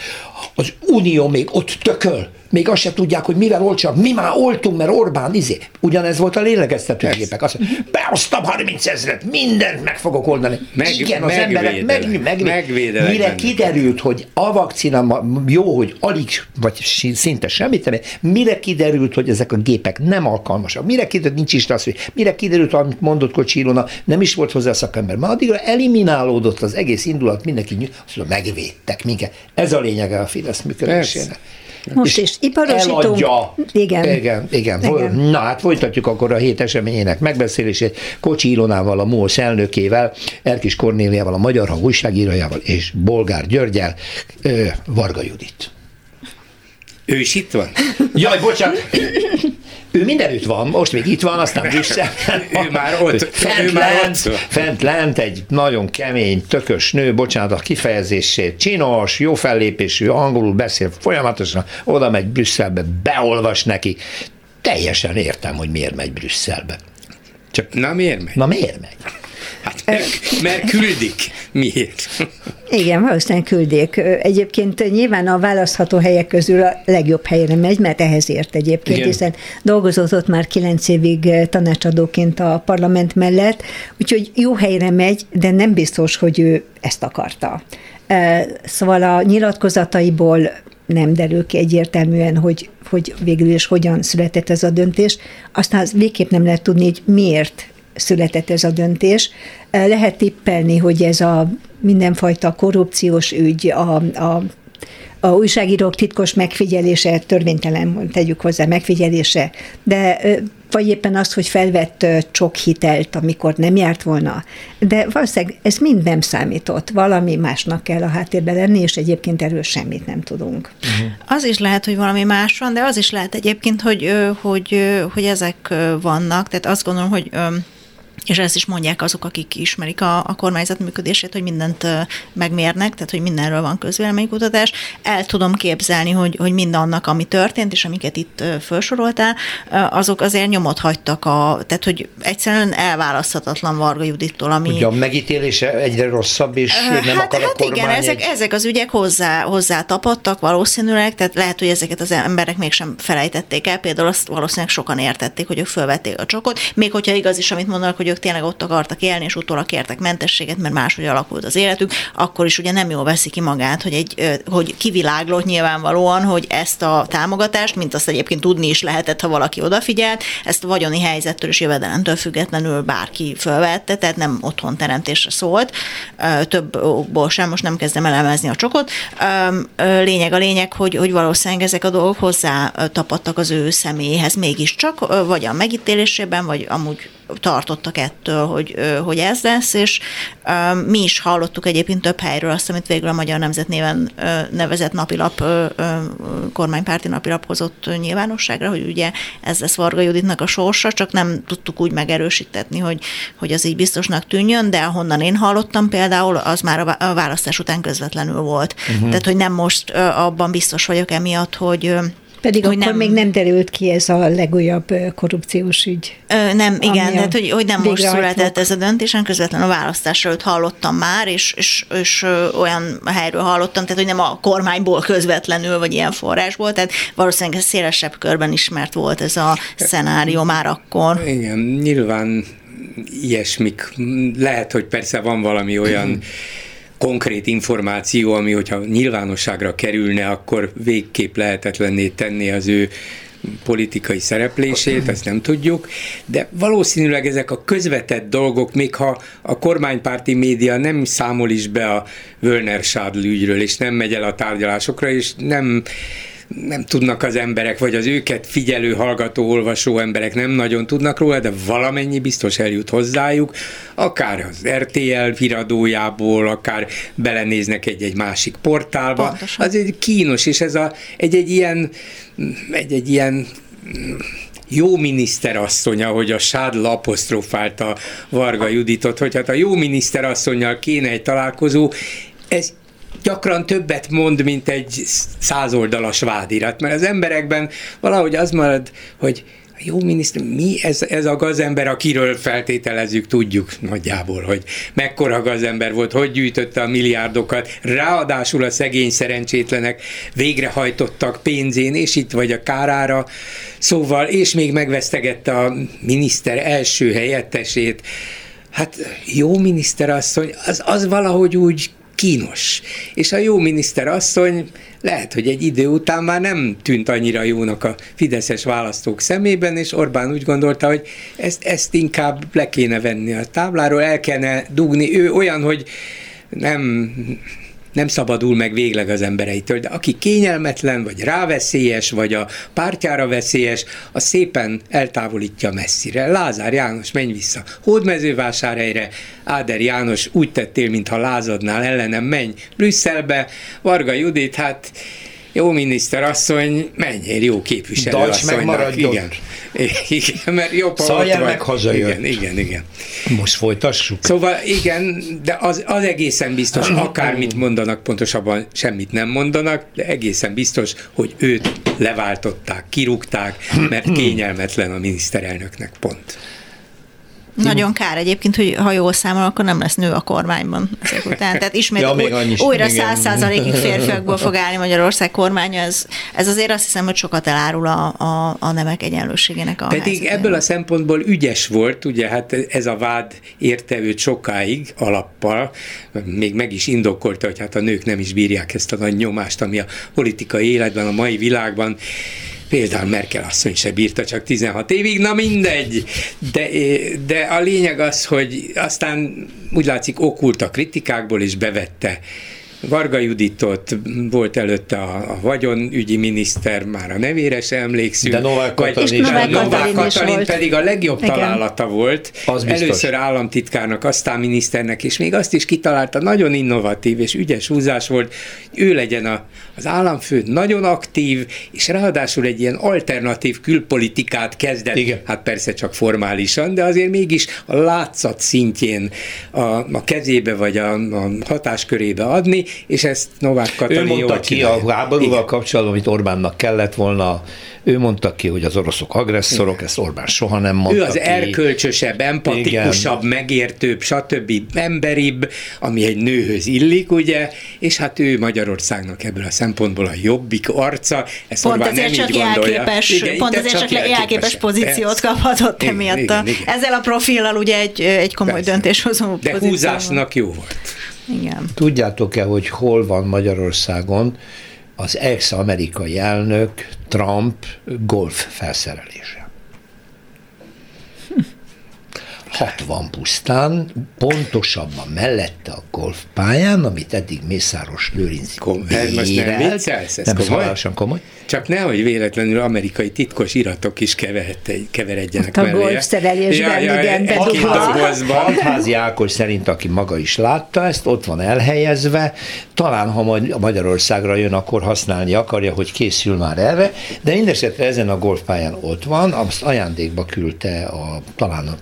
Az Unió még ott tököl, még azt se tudják, hogy mivel oltsak, mi már oltunk, mert Orbán izé. Ugyanez volt a lélegeztetőgépek. Azt mondja, behoztam 30 ezeret, mindent meg fogok oldani. Meg- Igen, az emberek meg, meg, Megvédelek mire bennünket. kiderült, hogy a vakcina jó, hogy alig, vagy szinte semmit nem, mire kiderült, hogy ezek a gépek nem alkalmasak, mire kiderült, nincs is az, hogy mire kiderült, amit mondott Kocsi Ilona, nem is volt hozzá szakember. Ma addigra eliminálódott az egész indulat, mindenki nyug, azt mondja, megvédtek minket. Ez a lényege a Fidesz működésének. Persze. Most is iparosítunk. Eladja. Igen. Igen, igen. Igen. Na hát folytatjuk akkor a hét eseményének megbeszélését Kocsi Ilonával, a MOL elnökével, Erkis Kornéliával, a Magyar Hang újságírójával és Bolgár Györgyel, Varga Judit. Ő is itt van? Jaj, bocsánat! Ő mindenütt van, most még itt van, aztán Brüsszel. Ő már ott- fent, ő már lent, ott fent lent egy nagyon kemény, tökös nő, bocsánat a kifejezését, csinos, jó fellépésű, angolul beszél folyamatosan, oda megy Brüsszelbe, beolvas neki. Teljesen értem, hogy miért megy Brüsszelbe. Csak na miért megy? Na miért megy? Hát mert küldik. Miért? Igen, valószínűleg küldék. Egyébként nyilván a választható helyek közül a legjobb helyre megy, mert ehhez ért egyébként, Igen. hiszen dolgozott ott már kilenc évig tanácsadóként a parlament mellett, úgyhogy jó helyre megy, de nem biztos, hogy ő ezt akarta. Szóval a nyilatkozataiból nem derül ki egyértelműen, hogy, hogy végül is hogyan született ez a döntés. Aztán az végképp nem lehet tudni, hogy miért született ez a döntés. Eh, Lehet tippelni, hogy ez a mindenfajta korrupciós ügy, a, a, a újságírók titkos megfigyelése, törvénytelen tegyük hozzá megfigyelése, de vagy éppen az, hogy felvett csak hitelt, amikor nem járt volna. De valószínűleg ez mind nem számított. Valami másnak kell a háttérben lenni, és egyébként erről semmit nem tudunk. Uh-huh. Az is lehet, hogy valami más van, de az is lehet egyébként, hogy, hogy, hogy ezek vannak. Tehát azt gondolom, hogy és ezt is mondják azok, akik ismerik a, a kormányzat működését, hogy mindent megmérnek, tehát hogy mindenről van közvéleménykutatás. El tudom képzelni, hogy, hogy mindannak, ami történt, és amiket itt felsoroltál, azok azért nyomot hagytak, a, tehát hogy egyszerűen elválaszthatatlan Varga Judittól, ami... Ugye a megítélése egyre rosszabb, és hát, nem akar hát a igen, ezek, egy... ezek az ügyek hozzá, hozzá tapadtak valószínűleg, tehát lehet, hogy ezeket az emberek mégsem felejtették el, például azt valószínűleg sokan értették, hogy ők fölvették a csokot, még hogyha igaz is, amit mondanak, hogy ők tényleg ott akartak élni, és utólag kértek mentességet, mert máshogy alakult az életük, akkor is ugye nem jól veszi ki magát, hogy, egy, hogy kiviláglott nyilvánvalóan, hogy ezt a támogatást, mint azt egyébként tudni is lehetett, ha valaki odafigyelt, ezt a vagyoni helyzettől és jövedelemtől függetlenül bárki fölvette, tehát nem otthon teremtésre szólt, több okból sem, most nem kezdem elemezni a csokot. Lényeg a lényeg, hogy, hogy valószínűleg ezek a dolgok hozzá tapadtak az ő személyhez mégiscsak, vagy a megítélésében, vagy amúgy tartottak ettől, hogy, hogy ez lesz, és mi is hallottuk egyébként több helyről azt, amit végül a Magyar Nemzet néven nevezett napilap, kormánypárti napilap hozott nyilvánosságra, hogy ugye ez lesz Varga Juditnak a sorsa, csak nem tudtuk úgy megerősítetni, hogy, hogy az így biztosnak tűnjön, de ahonnan én hallottam például, az már a választás után közvetlenül volt. Uh-huh. Tehát, hogy nem most abban biztos vagyok emiatt, hogy pedig hogy akkor nem, még nem derült ki ez a legújabb korrupciós ügy. Ö, nem, igen, tehát hogy, hogy nem most született ez a döntés, hanem közvetlenül a választás előtt hallottam már, és, és, és olyan helyről hallottam, tehát hogy nem a kormányból közvetlenül, vagy ilyen forrásból, tehát valószínűleg szélesebb körben ismert volt ez a szenárió már akkor. Igen, nyilván ilyesmik. Lehet, hogy persze van valami olyan konkrét információ, ami hogyha nyilvánosságra kerülne, akkor végképp lehetetlenné tenni az ő politikai szereplését, ezt nem tudjuk, de valószínűleg ezek a közvetett dolgok, még ha a kormánypárti média nem számol is be a Wölner Schadl ügyről, és nem megy el a tárgyalásokra, és nem nem tudnak az emberek, vagy az őket figyelő, hallgató, olvasó emberek nem nagyon tudnak róla, de valamennyi biztos eljut hozzájuk, akár az RTL viradójából, akár belenéznek egy-egy másik portálba. Pontosan. Az egy kínos, és ez a, egy-egy ilyen, egy-egy ilyen jó miniszterasszony, ahogy a Sádl apostrofálta Varga Juditot, hogy hát a jó miniszterasszonyjal kéne egy találkozó, ez gyakran többet mond, mint egy százoldalas vádirat, mert az emberekben valahogy az marad, hogy jó miniszter, mi ez, ez a gazember, akiről feltételezzük, tudjuk nagyjából, hogy mekkora gazember volt, hogy gyűjtötte a milliárdokat, ráadásul a szegény szerencsétlenek végrehajtottak pénzén, és itt vagy a kárára, szóval, és még megvesztegette a miniszter első helyettesét. Hát jó miniszterasszony, az, az valahogy úgy kínos. És a jó miniszter asszony lehet, hogy egy idő után már nem tűnt annyira jónak a fideszes választók szemében, és Orbán úgy gondolta, hogy ezt, ezt inkább le kéne venni a tábláról, el kellene dugni. Ő olyan, hogy nem nem szabadul meg végleg az embereitől, de aki kényelmetlen, vagy ráveszélyes, vagy a pártjára veszélyes, az szépen eltávolítja messzire. Lázár János, menj vissza. Hódmezővásárhelyre, Áder János, úgy tettél, mintha lázadnál ellenem, menj Brüsszelbe, Varga Judit, hát jó miniszterasszony, menjél jó képviselő Dajcs meg Igen. igen, mert jobb, Szaljál meg hazajön. Igen, igen, igen. Most folytassuk. Szóval igen, de az, az egészen biztos, akármit mondanak, pontosabban semmit nem mondanak, de egészen biztos, hogy őt leváltották, kirúgták, mert kényelmetlen a miniszterelnöknek, pont. Nagyon kár egyébként, hogy ha jól számol, akkor nem lesz nő a kormányban ezek után. Tehát ismét ja, új, annyi, újra száz százalékig férfiakból fog állni Magyarország kormánya. Ez, ez azért azt hiszem, hogy sokat elárul a, a, a nemek egyenlőségének a Pedig helyzetében. ebből a szempontból ügyes volt, ugye hát ez a vád érte őt sokáig alappal, még meg is indokolta, hogy hát a nők nem is bírják ezt a nagy nyomást, ami a politikai életben, a mai világban Például Merkel asszony se bírta csak 16 évig, na mindegy. De, de a lényeg az, hogy aztán úgy látszik okult a kritikákból, és bevette Varga Juditot, volt előtte a, a vagyonügyi miniszter, már a nevére sem emlékszünk. De Novák Katalin, is, Novák Novák Katalin, Katalin volt. pedig a legjobb Igen. találata volt. Az biztos. Először államtitkárnak, aztán miniszternek, és még azt is kitalálta, nagyon innovatív és ügyes húzás volt, hogy ő legyen a, az államfő, nagyon aktív, és ráadásul egy ilyen alternatív külpolitikát kezdett, Igen. hát persze csak formálisan, de azért mégis a látszat szintjén a, a kezébe vagy a, a hatáskörébe adni, és ezt Novák Ő Katalin mondta jól ki csinálja. a háborúval Igen. kapcsolatban, amit Orbánnak kellett volna, ő mondta ki, hogy az oroszok agresszorok, ezt Orbán soha nem mondta Ő az ki. erkölcsösebb, empatikusabb, Igen. megértőbb, stb. emberibb, ami egy nőhöz illik, ugye, és hát ő Magyarországnak ebből a szempontból a jobbik arca, ezt Pont Orbán ezért nem csak így gondolja. jelképes, Igen, pont ezért csak jelképes. pozíciót Persze. kaphatott Igen, emiatt. igen, a- igen. Ezzel a profillal ugye egy, egy komoly Persze. döntéshozó De pozíció húzásnak jó volt. Igen. Tudjátok-e, hogy hol van Magyarországon az ex-amerikai elnök Trump golf felszerelése? 60 pusztán, pontosabban mellette a golfpályán, amit eddig Mészáros Lőrinc bérelt. viccelsz? Ez nem, ez komoly? Csak nehogy véletlenül amerikai titkos iratok is keveredjenek Ott a golfszerelésben, igen, kis bedugva. dobozban. Hatházi Ákos szerint, aki maga is látta ezt, ott van elhelyezve, talán ha majd Magyarországra jön, akkor használni akarja, hogy készül már erre, de mindesetre ezen a golfpályán ott van, azt ajándékba küldte a, talán a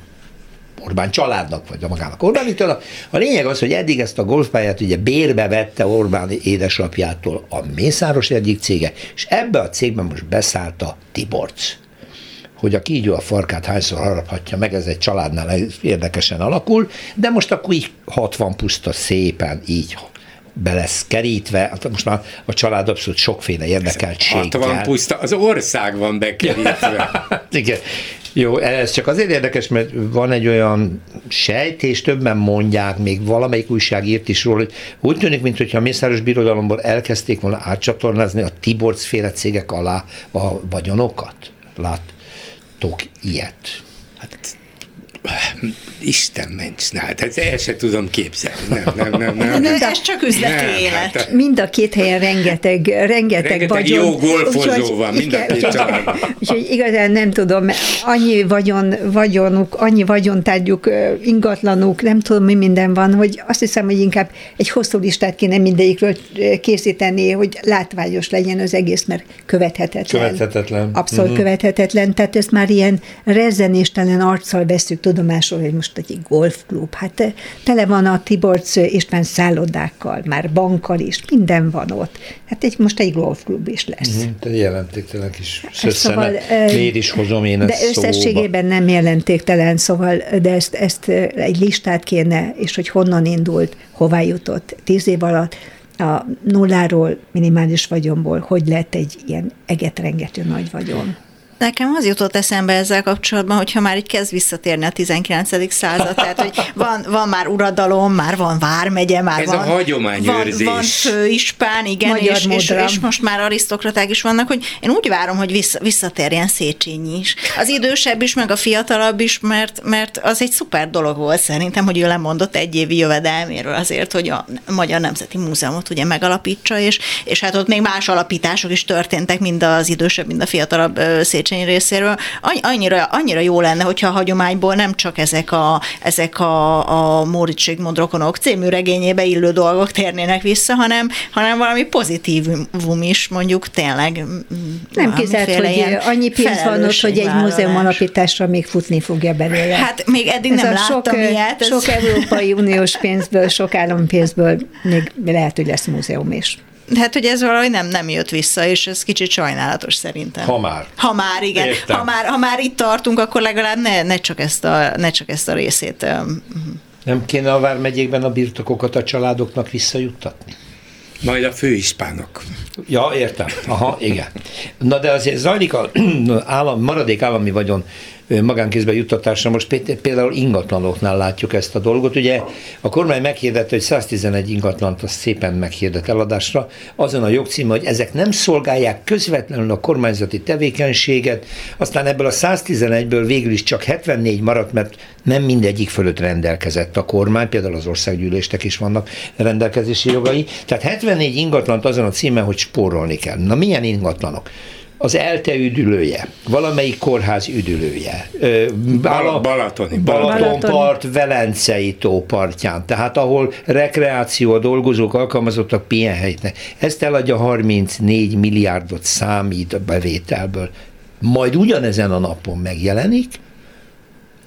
Orbán családnak, vagy a magának Orbánitől. A, a lényeg az, hogy eddig ezt a golfpályát ugye bérbe vette Orbán édesapjától a Mészáros egyik cége, és ebbe a cégben most beszállt a Tiborc hogy a kígyó a farkát hányszor haraphatja meg, ez egy családnál érdekesen alakul, de most akkor így 60 puszta szépen így be lesz kerítve, hát most már a család abszolút sokféle érdekeltséggel. 60 puszta, az ország van bekerítve. Igen. Jó, ez csak azért érdekes, mert van egy olyan sejtés, többen mondják, még valamelyik újság írt is róla, hogy úgy tűnik, mintha a Mészáros Birodalomból elkezdték volna átcsatornázni a Tiborc féle cégek alá a vagyonokat. Láttok ilyet? Isten ments, na, hát ezt el sem tudom képzelni. Nem, nem, nem, nem. De ez csak üzleti Nem, élet. hát, Mind a két helyen rengeteg, rengeteg, Rengeteg vagyon. jó golfozó van mind a két családban. Úgyhogy igazán nem tudom, annyi vagyon, vagyonuk, annyi vagyontárgyuk, ingatlanuk, nem tudom mi minden van, hogy azt hiszem, hogy inkább egy hosszú listát kéne mindegyikről készíteni, hogy látványos legyen az egész, mert követhetetlen. Követhetetlen. Abszolút Mhm. követhetetlen. Tehát ezt már ilyen rezzenéstelen arccal veszük tudomásul, hogy most egy golfklub. Hát tele van a Tiborcs István szállodákkal, már bankkal is, minden van ott. Hát egy, most egy golfklub is lesz. Mhm, Te jelentéktelen kis Szóval, szösszenet. eh, Miért is hozom én De ezt szóba? összességében nem jelentéktelen, szóval, de ezt, ezt egy listát kéne, és hogy honnan indult, hová jutott tíz év alatt, a nulláról, minimális vagyonból, hogy lett egy ilyen egetrengető nagy vagyon. Nekem az jutott eszembe ezzel kapcsolatban, hogyha már így kezd visszatérni a 19. század, tehát hogy van, van már uradalom, már van vármegye, már Ez a van, hagyományőrzés. Van, van főispán, igen, Magyar és, és, és, most már arisztokraták is vannak, hogy én úgy várom, hogy vissza, visszatérjen Széchenyi is. Az idősebb is, meg a fiatalabb is, mert, mert az egy szuper dolog volt szerintem, hogy ő lemondott egy évi jövedelméről azért, hogy a Magyar Nemzeti Múzeumot ugye megalapítsa, és, és hát ott még más alapítások is történtek, mind az idősebb, mind a fiatalabb ö, Széchenyi részéről. Annyi- Annyira, annyira jó lenne, hogyha a hagyományból nem csak ezek a, ezek a, a Móricz Zsigmond rokonok című regényébe illő dolgok térnének vissza, hanem, hanem valami pozitívum is, mondjuk tényleg. mm, Nem kizárt, hogy ilyen annyi pénz van ott, hogy egy múzeum alapításra még futni fogja belőle. Hát még eddig Ez nem sok, láttam ö, ilyet. ez- sok Európai Uniós pénzből, sok állampénzből még lehet, hogy lesz múzeum is. Hát, hogy ez valahogy nem, nem jött vissza, és ez kicsit sajnálatos szerintem. Ha már. Ha már, igen. Értem. Ha már, ha már itt tartunk, akkor legalább ne, ne, csak, ezt a, ne csak ezt a részét. Nem kéne a Vármegyékben a birtokokat a családoknak visszajuttatni? Majd a főispánok. Ja, értem. Aha, igen. Na de azért zajlik a állam, maradék állami vagyon magánkézbe juttatásra. Most például ingatlanoknál látjuk ezt a dolgot. Ugye a kormány meghirdette, hogy 111 ingatlant az szépen meghirdet eladásra. Azon a jogcím, hogy ezek nem szolgálják közvetlenül a kormányzati tevékenységet, aztán ebből a 111-ből végül is csak 74 maradt, mert nem mindegyik fölött rendelkezett a kormány, például az országgyűléstek is vannak rendelkezési jogai. Tehát 74 ingatlant azon a címen, hogy spórolni kell. Na milyen ingatlanok? Az ELTE üdülője, valamelyik kórház üdülője. Bal- Balatoni. Balatonpart, Velencei tó partján, tehát ahol rekreáció, a dolgozók, alkalmazottak pihenhetnek. Ezt eladja 34 milliárdot számít a bevételből. Majd ugyanezen a napon megjelenik,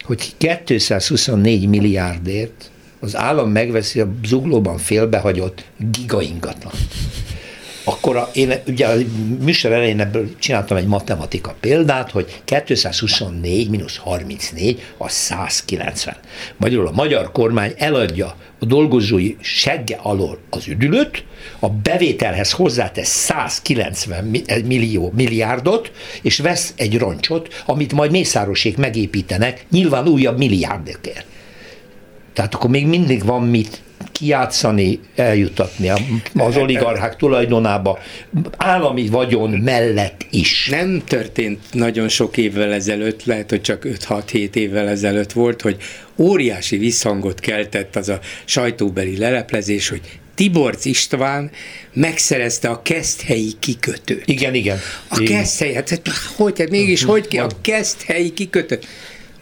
hogy 224 milliárdért az állam megveszi a zuglóban félbehagyott gigaingatlan akkor a, én ugye a műsor elején ebből csináltam egy matematika példát, hogy 224 mínusz 34 az 190. Magyarul a magyar kormány eladja a dolgozói segge alól az üdülőt, a bevételhez hozzátesz 190 millió milliárdot, és vesz egy roncsot, amit majd Mészárosék megépítenek, nyilván újabb milliárdokért. Tehát akkor még mindig van mit kiátszani, eljutatni az oligarchák tulajdonába, állami vagyon mellett is. Nem történt nagyon sok évvel ezelőtt, lehet, hogy csak 5-6-7 évvel ezelőtt volt, hogy óriási visszhangot keltett az a sajtóbeli leleplezés, hogy Tiborc István megszerezte a keszthelyi kikötőt. Igen, igen. A keszthelyi, hát hogy, hát mégis hogy ki a keszthelyi kikötőt?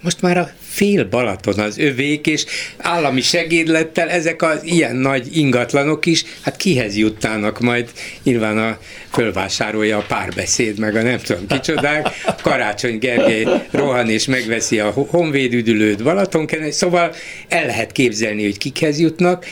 Most már a fél Balaton az övék, és állami segédlettel ezek az ilyen nagy ingatlanok is, hát kihez juttának majd, nyilván a fölvásárolja a párbeszéd, meg a nem tudom kicsodák, Karácsony Gergely rohan és megveszi a honvéd üdülőt Balaton, szóval el lehet képzelni, hogy kikhez jutnak,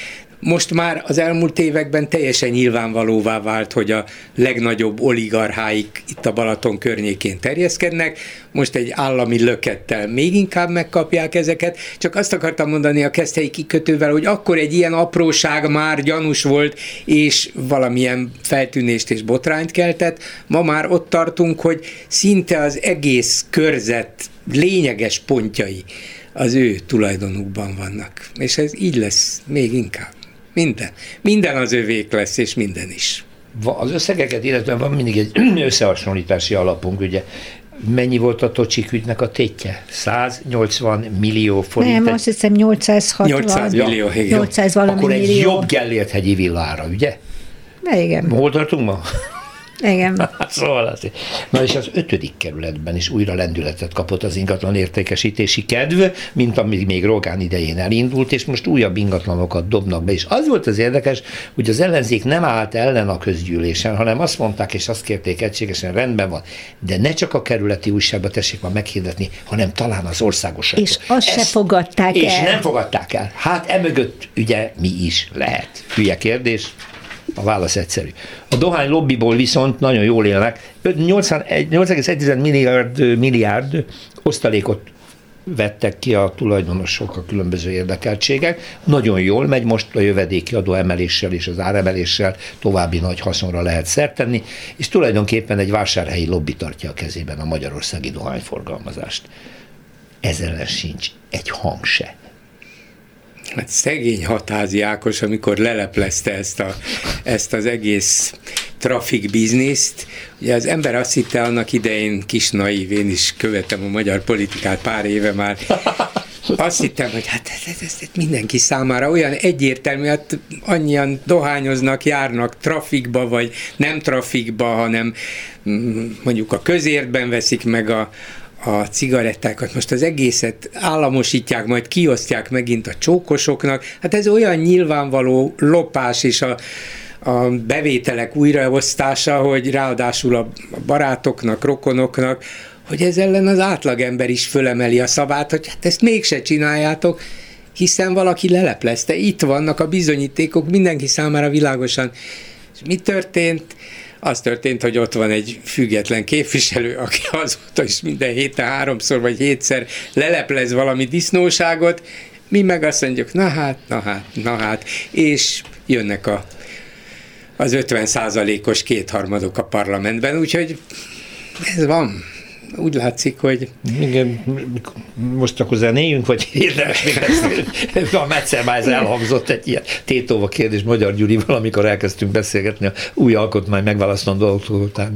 most már az elmúlt években teljesen nyilvánvalóvá vált, hogy a legnagyobb oligarcháik itt a Balaton környékén terjeszkednek, most egy állami lökettel még inkább megkapják ezeket. Csak azt akartam mondani a keszthelyi kikötővel, hogy akkor egy ilyen apróság már gyanús volt, és valamilyen feltűnést és botrányt keltett. Ma már ott tartunk, hogy szinte az egész körzet lényeges pontjai az ő tulajdonukban vannak. És ez így lesz még inkább. Minden. Minden az övék lesz, és minden is. Az összegeket, illetve van mindig egy összehasonlítási alapunk, ugye mennyi volt a Tocsik ügynek a tétje? 180 millió forint. Nem, azt hiszem 860. 800 millió, igen. 800 valami Akkor millió. egy jobb Gellért hegyi villára, ugye? Igen. Hol tartunk ma? Igen. szóval azért. Na és az ötödik kerületben is újra lendületet kapott az ingatlan értékesítési kedv, mint ami még Rogán idején elindult, és most újabb ingatlanokat dobnak be. És az volt az érdekes, hogy az ellenzék nem állt ellen a közgyűlésen, hanem azt mondták, és azt kérték egységesen, rendben van, de ne csak a kerületi újságba tessék már meghirdetni, hanem talán az országos. És azt se fogadták és el. nem fogadták el. Hát emögött ugye mi is lehet? Hülye kérdés. A válasz egyszerű. A dohány lobbyból viszont nagyon jól élnek. 8,1 milliárd, milliárd osztalékot vettek ki a tulajdonosok, a különböző érdekeltségek. Nagyon jól megy most a jövedéki adó emeléssel és az áremeléssel további nagy haszonra lehet szert tenni, és tulajdonképpen egy vásárhelyi lobby tartja a kezében a magyarországi dohányforgalmazást. Ezzel sincs egy hang se. Hát szegény hatázi Ákos, amikor leleplezte ezt, a, ezt az egész trafik bizniszt. Ugye az ember azt hitte annak idején, kis naív, én is követem a magyar politikát pár éve már, azt hittem, hogy hát ez, ez, ez mindenki számára olyan egyértelmű, hát annyian dohányoznak, járnak trafikba, vagy nem trafikba, hanem mm, mondjuk a közértben veszik meg a, a cigarettákat, most az egészet államosítják, majd kiosztják megint a csókosoknak, hát ez olyan nyilvánvaló lopás és a, a bevételek újraosztása, hogy ráadásul a barátoknak, rokonoknak, hogy ez ellen az átlagember is fölemeli a szavát, hogy hát ezt mégse csináljátok, hiszen valaki leleplezte. Itt vannak a bizonyítékok mindenki számára világosan. És mi történt? Az történt, hogy ott van egy független képviselő, aki azóta is minden héten háromszor vagy hétszer leleplez valami disznóságot, mi meg azt mondjuk, na hát, na hát, na hát, és jönnek a, az 50 százalékos kétharmadok a parlamentben, úgyhogy ez van. Úgy látszik, hogy... Igen, most akkor zenéjünk, vagy érdemes még ezt, a Metzelmájz elhangzott egy ilyen tétóva kérdés Magyar Gyuri, valamikor elkezdtünk beszélgetni a új alkotmány megválasztandó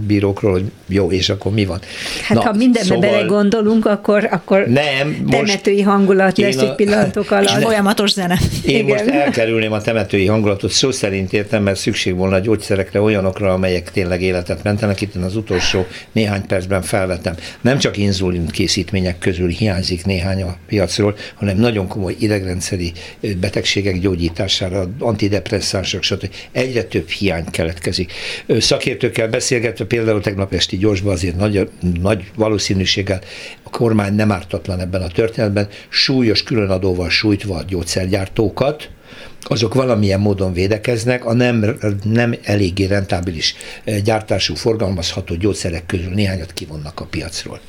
bírókról, hogy jó, és akkor mi van? Hát Na, ha mindenbe szóval... belegondolunk, akkor, akkor nem, temetői hangulat lesz egy pillanatok alatt. Folyamatos zene. Én Igen. most elkerülném a temetői hangulatot, szó szerint értem, mert szükség volna a gyógyszerekre, olyanokra, amelyek tényleg életet mentenek. Itt az utolsó néhány percben felvetem. Nem csak inzulin készítmények közül hiányzik néhány a piacról, hanem nagyon komoly idegrendszeri betegségek gyógyítására, antidepresszánsok, stb. Egyre több hiány keletkezik. Szakértőkkel beszélgetve, például tegnap esti gyorsban azért nagy, nagy valószínűséggel a kormány nem ártatlan ebben a történetben, súlyos különadóval sújtva a gyógyszergyártókat, azok valamilyen módon védekeznek, a nem, nem eléggé rentábilis eh, gyártású, forgalmazható gyógyszerek közül néhányat kivonnak a piacról.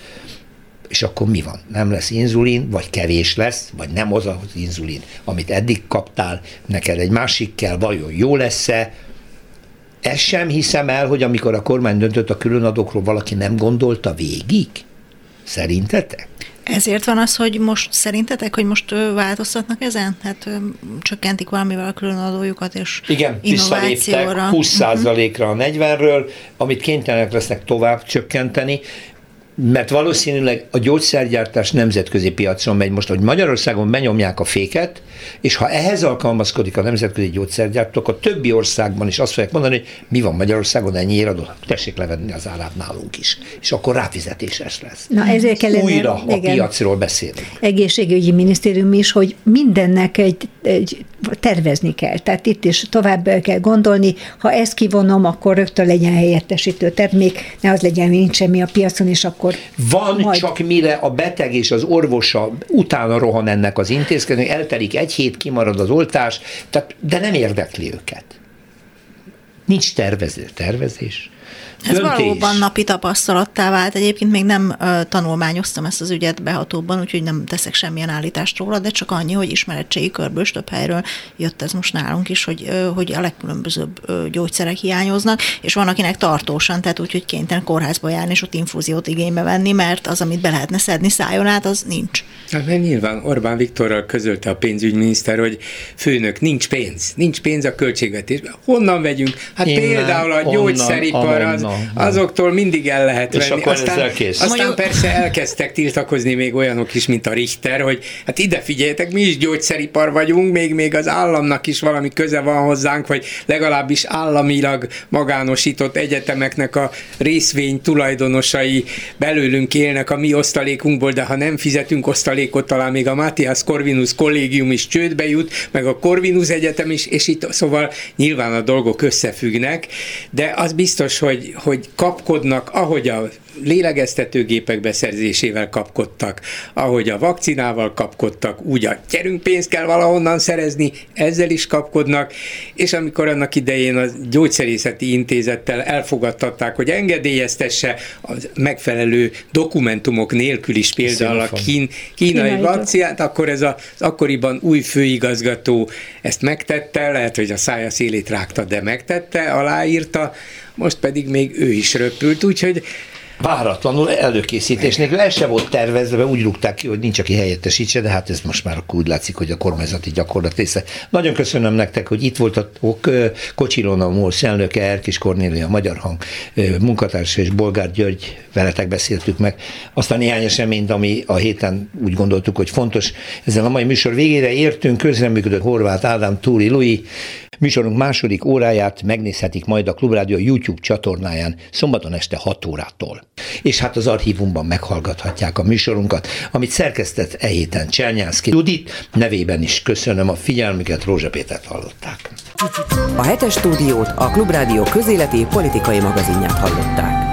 És akkor mi van? Nem lesz inzulin, vagy kevés lesz, vagy nem az az inzulin, amit eddig kaptál, neked egy másik kell, vajon jó lesz-e? Ezt sem hiszem el, hogy amikor a kormány döntött a különadókról, valaki nem gondolta végig? Szerintetek? Ezért van az, hogy most szerintetek, hogy most változtatnak ezen? Hát csökkentik valamivel a különadójukat, és Igen, innovációra. 20%-ra a 40-ről, amit kénytelenek lesznek tovább csökkenteni, mert valószínűleg a gyógyszergyártás nemzetközi piacon megy most, hogy Magyarországon benyomják a féket, és ha ehhez alkalmazkodik a nemzetközi gyógyszergyártók, a többi országban is azt fogják mondani, hogy mi van Magyarországon, ennyi adó, tessék levenni az árát nálunk is. És akkor ráfizetéses lesz. Na ezért kellene, Újra igen, a piacról beszélni. Egészségügyi minisztérium is, hogy mindennek egy, egy tervezni kell. Tehát itt is tovább kell gondolni, ha ezt kivonom, akkor rögtön legyen helyettesítő termék, ne az legyen, hogy nincs semmi a piacon, és akkor Van majd... csak mire a beteg és az orvosa utána rohan ennek az intézkedésnek, eltelik egy hét, kimarad az oltás, tehát, de nem érdekli őket. Nincs tervező, tervezés. Ez Döntés. valóban napi tapasztalattá vált. Egyébként még nem uh, tanulmányoztam ezt az ügyet behatóban, úgyhogy nem teszek semmilyen állítást róla, de csak annyi, hogy ismeretségi körből több helyről jött ez most nálunk is, hogy, uh, hogy a legkülönbözőbb uh, gyógyszerek hiányoznak, és van akinek tartósan, tehát úgy, hogy kénytelen kórházba járni, és ott infúziót igénybe venni, mert az, amit be lehetne szedni szájon át, az nincs. Hát mert nyilván Orbán Viktorral közölte a pénzügyminiszter, hogy főnök, nincs pénz, nincs pénz a költségvetésben. Honnan vegyünk? Hát Innen, például a gyógyszeripar az, azoktól mindig el lehet venni. És akkor aztán, kész. aztán Mondjuk... persze elkezdtek tiltakozni még olyanok is, mint a Richter, hogy hát ide figyeljetek, mi is gyógyszeripar vagyunk, még, még az államnak is valami köze van hozzánk, vagy legalábbis államilag magánosított egyetemeknek a részvény tulajdonosai belőlünk élnek a mi osztalékunkból, de ha nem fizetünk osztalékot, talán még a Matthias Corvinus kollégium is csődbe jut, meg a Corvinus Egyetem is, és itt szóval nyilván a dolgok összefüggnek, de az biztos, hogy, hogy kapkodnak, ahogy a lélegeztetőgépek beszerzésével kapkodtak, ahogy a vakcinával kapkodtak, úgy a gyerünk pénzt kell valahonnan szerezni, ezzel is kapkodnak, és amikor annak idején a gyógyszerészeti intézettel elfogadtatták, hogy engedélyeztesse a megfelelő dokumentumok nélkül is például a kín, kínai vakcinát, akkor ez az akkoriban új főigazgató ezt megtette, lehet, hogy a szája szélét rágta, de megtette, aláírta, most pedig még ő is röpült, úgyhogy Váratlanul előkészítés nélkül, el se volt tervezve, úgy rúgták ki, hogy nincs, aki helyettesítse, de hát ez most már akkor úgy látszik, hogy a kormányzati gyakorlat része. Nagyon köszönöm nektek, hogy itt voltatok Kocsilon a MOLSZ elnöke, Erkis Kornélia, a Magyar Hang munkatársa és Bolgár György, veletek beszéltük meg azt a néhány eseményt, ami a héten úgy gondoltuk, hogy fontos. Ezzel a mai műsor végére értünk, közreműködött Horváth Ádám, Túri Lui, Műsorunk második óráját megnézhetik majd a Klubrádió YouTube csatornáján szombaton este 6 órától. És hát az archívumban meghallgathatják a műsorunkat, amit szerkesztett e héten Csernyánszki Judit, nevében is köszönöm a figyelmüket, Rózsa Pétert hallották. A hetes stúdiót a Klubrádió közéleti politikai magazinját hallották.